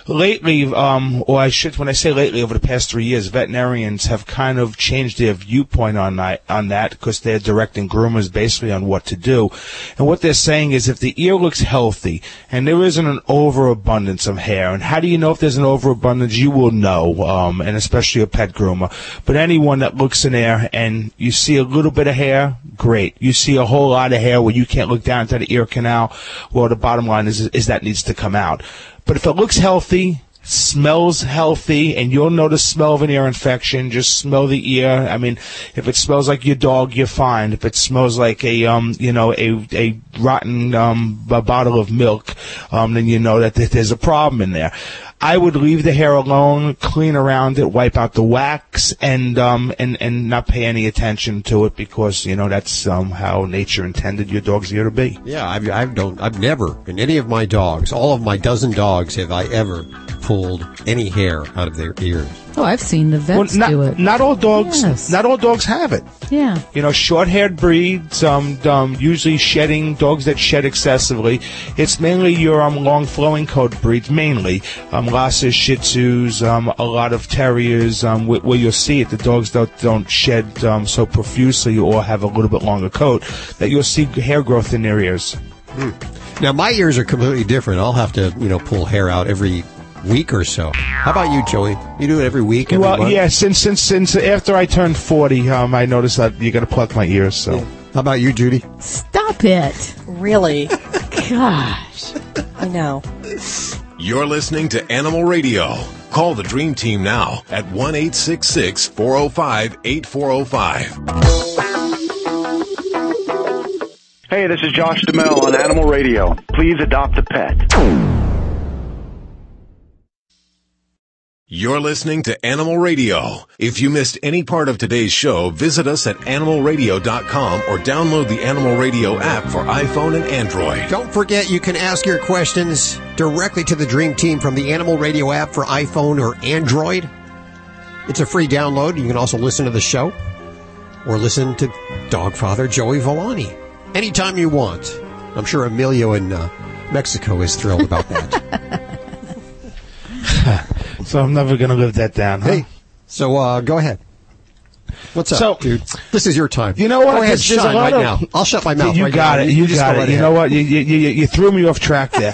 Lately, um, or I should, when I say lately, over the past three years, veterinarians have kind of changed their viewpoint on that, on that because they're directing groomers basically on what to do. And what they're saying is if the ear looks healthy and there isn't an overabundance of hair, and how do you know if there's an overabundance? You will know, um, and especially a pet groomer. But anyone that looks in there and you see a little bit of hair, great. You see a whole lot of hair where you can't look down into the ear canal. Well, the bottom line is, is that needs to come out. But if it looks healthy, smells healthy, and you'll know the smell of an ear infection, just smell the ear. I mean, if it smells like your dog, you're fine. If it smells like a, um, you know, a, a rotten, um, a bottle of milk, um, then you know that there's a problem in there. I would leave the hair alone, clean around it, wipe out the wax, and um and and not pay any attention to it because you know that's um how nature intended your dog's ear to be. Yeah, I've, I've don't, I've never, in any of my dogs, all of my dozen dogs, have I ever pulled any hair out of their ears. Oh, I've seen the vets not, do it. not all dogs, Yes. not all dogs have it. Yeah. You know, short-haired breeds, um, um, usually shedding dogs that shed excessively. It's mainly your um, long flowing coat breeds, mainly um, Lhasa Shih Tzus, um, a lot of terriers. Um, where, where you'll see it, the dogs don't don't shed um, so profusely or have a little bit longer coat that you'll see hair growth in their ears. Now my ears are completely different. I'll have to, you know, pull hair out every week or so. How about you, Joey? You do it every week, every well, month? yeah, since since since after I turned forty, um, I noticed that you got to pluck my ears. So, how about you, Judy? Stop it. Really? Gosh. I know. You're listening to Animal Radio. Call the Dream Team now at 1 405 8405. Hey, this is Josh DeMel on Animal Radio. Please adopt a pet. You're listening to Animal Radio. If you missed any part of today's show, visit us at animalradio.com or download the Animal Radio app for iPhone and Android. Don't forget you can ask your questions directly to the Dream Team from the Animal Radio app for iPhone or Android. It's a free download. You can also listen to the show or listen to Dogfather Joey Villani anytime you want. I'm sure Emilio in uh, Mexico is thrilled about that. so I'm never going to live that down. Huh? Hey, so uh, go ahead. What's up, So- dude? This is your time. You know what? Go ahead, There's- there's a shine lot right of- now. I'll shut my mouth. You right got now. it. You, just got go it. right You ahead. know what? You, you, you, you threw me off track there.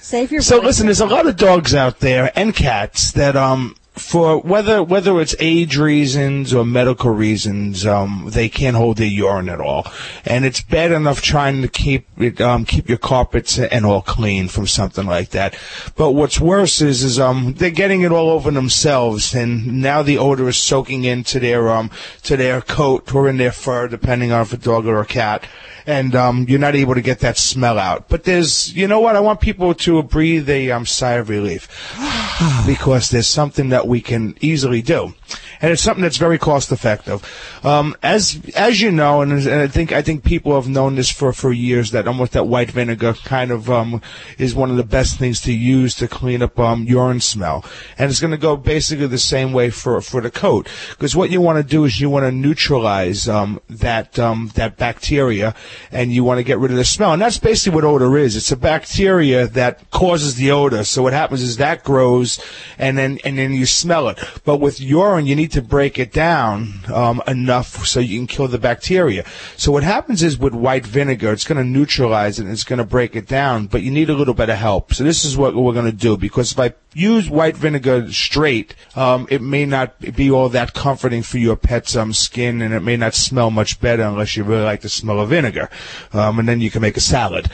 Save your So voice. listen, there's a lot of dogs out there and cats that um for whether whether it's age reasons or medical reasons, um, they can't hold their urine at all, and it's bad enough trying to keep it, um, keep your carpets and all clean from something like that. But what's worse is is um they're getting it all over themselves, and now the odor is soaking into their um to their coat or in their fur, depending on if a dog or a cat and um, you're not able to get that smell out. But there's, you know what? I want people to breathe a um, sigh of relief because there's something that we can easily do, and it's something that's very cost effective. Um, as as you know, and, and I think I think people have known this for for years that almost that white vinegar kind of um, is one of the best things to use to clean up um, urine smell, and it's going to go basically the same way for for the coat because what you want to do is you want to neutralize um, that um, that bacteria and you want to get rid of the smell. And that's basically what odor is. It's a bacteria that causes the odor. So what happens is that grows and then, and then you smell it. But with urine, you need to break it down, um, enough so you can kill the bacteria. So what happens is with white vinegar, it's going to neutralize it and it's going to break it down, but you need a little bit of help. So this is what we're going to do because if I use white vinegar straight, um, it may not be all that comforting for your pet's um, skin, and it may not smell much better unless you really like the smell of vinegar. Um, and then you can make a salad.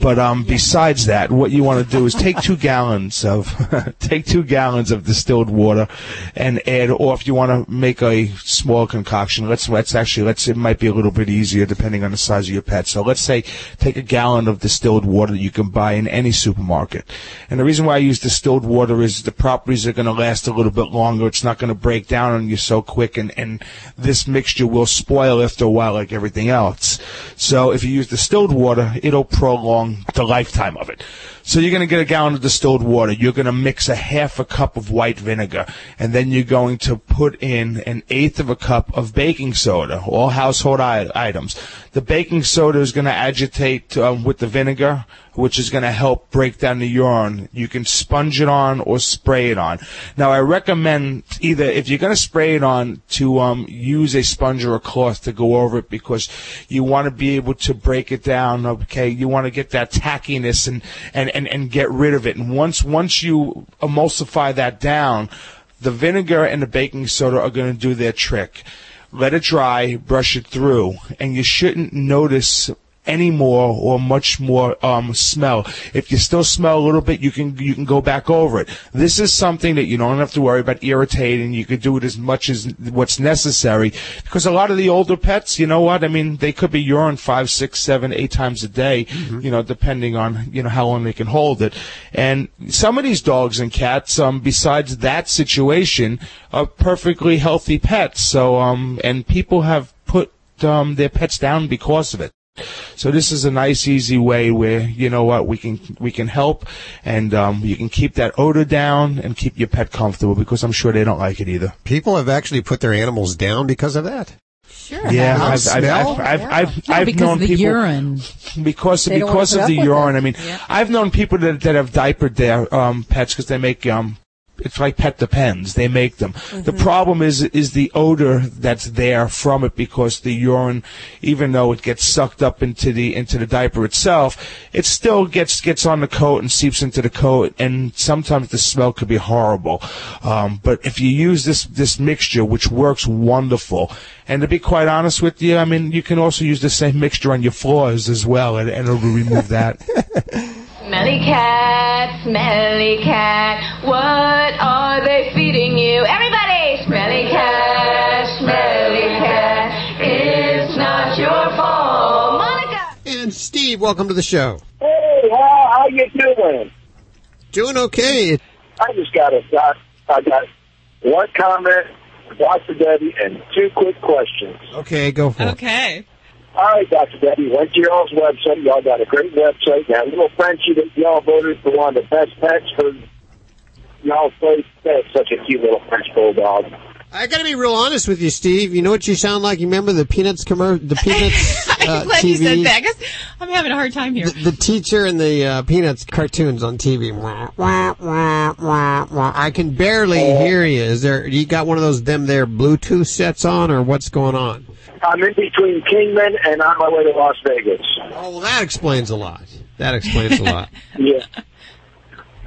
But um, besides that, what you want to do is take two gallons of take two gallons of distilled water and add, if you want to make a small concoction, let's let's actually let's it might be a little bit easier depending on the size of your pet. So let's say take a gallon of distilled water that you can buy in any supermarket. And the reason why I use distilled water is the properties are going to last a little bit longer. It's not going to break down on you so quick, and, and this mixture will spoil after a while, like everything else. So if you use distilled water, it'll prolong the lifetime of it. So you're going to get a gallon of distilled water. You're going to mix a half a cup of white vinegar, and then you're going to put in an eighth of a cup of baking soda, all household I- items. The baking soda is going to agitate um, with the vinegar, which is going to help break down the urine. You can sponge it on or spray it on. Now, I recommend either if you're going to spray it on to um, use a sponge or a cloth to go over it because you want to be able to break it down. Okay, you want to get that tackiness and, and, and, and get rid of it. And once once you emulsify that down, the vinegar and the baking soda are going to do their trick. Let it dry, brush it through, and you shouldn't notice any more or much more um, smell. If you still smell a little bit, you can you can go back over it. This is something that you don't have to worry about irritating. You could do it as much as what's necessary because a lot of the older pets, you know what? I mean, they could be urine five, six, seven, eight times a day, you know, depending on you know how long they can hold it. And some of these dogs and cats, um, besides that situation, are perfectly healthy pets. So um, and people have put um, their pets down because of it. So this is a nice, easy way where you know what we can we can help, and um, you can keep that odor down and keep your pet comfortable because I'm sure they don't like it either. People have actually put their animals down because of that. Sure. Yeah, How I've, I've. I've, I've, I've, Yeah, I've because known of the people urine. because They because of the urine. I mean, Yeah. I've known people that that have diapered their um, pets because they make um. It's like pet depends. They make them. The problem is is the odor that's there from it because the urine, even though it gets sucked up into the into the diaper itself, it still gets gets on the coat and seeps into the coat, and sometimes the smell could be horrible. Um, but if you use this this mixture, which works wonderful, and to be quite honest with you, I mean, you can also use the same mixture on your floors as well, and, and it'll remove that. Smelly cat, smelly cat, what are they feeding you? Everybody! Smelly cat, smelly cat, it's not your fault. Monica! And Steve, welcome to the show. Hey, how how you doing? Doing okay. I just got a doc. I got one comment, Dr. Debbie, and two quick questions. Okay, go for it. Okay. All right, Dr. Debbie, went to y'all's website. Y'all got a great website. That little Frenchie that y'all voted for one of the best pets for y'all's place. That's such a cute little French bulldog. I got to be real honest with you, Steve. You know what you sound like? You remember the Peanuts commer the Peanuts uh, I'm glad TV? you said that 'cause I'm having a hard time here. The, the teacher in the uh, Peanuts cartoons on TV. Wah, wah, wah, wah, wah. I can barely hear you. Is there? You got one of those them there Bluetooth sets on, or what's going on? I'm in between Kingman and on my way to Las Vegas. Oh, well, that explains a lot. That explains a lot. Yeah.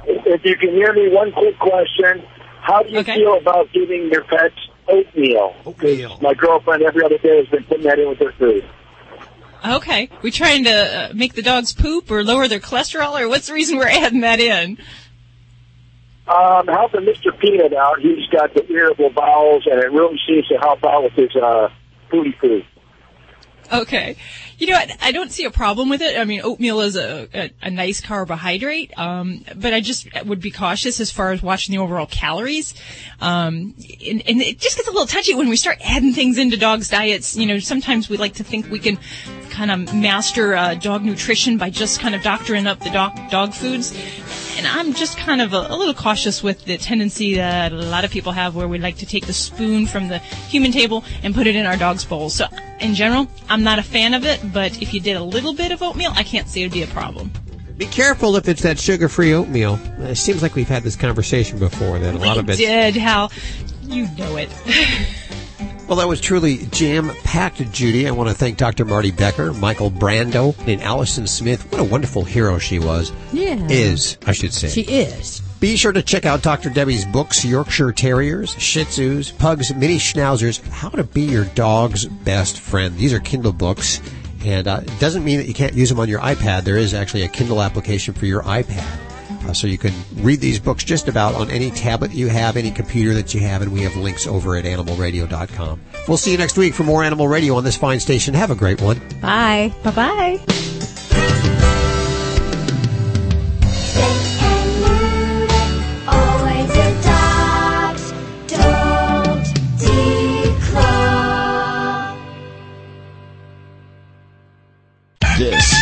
If you can hear me, one quick question. How do you feel about giving your pets oatmeal? Oatmeal. My girlfriend every other day has been putting that in with her food. Okay. We trying to uh, make the dogs poop or lower their cholesterol, or what's the reason we're adding that in? Um, helping Mr. Peanut out. He's got the irritable bowels, and it really seems to help out with his uh, foodie food. Okay. You know, I, I don't see a problem with it. I mean, oatmeal is a, a, a nice carbohydrate, um, but I just would be cautious as far as watching the overall calories. Um, and, and it just gets a little touchy when we start adding things into dogs' diets. You know, sometimes we like to think we can kind of master uh, dog nutrition by just kind of doctoring up the dog dog foods. And I'm just kind of a, a little cautious with the tendency that a lot of people have where we like to take the spoon from the human table and put it in our dog's bowl. So in general, I'm not a fan of it, but if you did a little bit of oatmeal, I can't see it would be a problem. Be careful if it's that sugar-free oatmeal. Uh, it seems like we've had this conversation before. That a lot of we it. did, Hal. You know it. Well, that was truly jam-packed, Judy. I want to thank Dr. Marty Becker, Michael Brandow, and Allison Smith. What a wonderful hero she was. Yeah. Is, I should say. She is. Be sure to check out Dr. Debbie's books, Yorkshire Terriers, Shih Tzus, Pugs, Mini Schnauzers, How to Be Your Dog's Best Friend. These are Kindle books, and uh, it doesn't mean that you can't use them on your iPad. There is actually a Kindle application for your iPad. Uh, so you can read these books just about on any tablet you have, any computer that you have, and we have links over at animalradio.com. We'll see you next week for more Animal Radio on this fine station. Have a great one. Bye. Bye bye.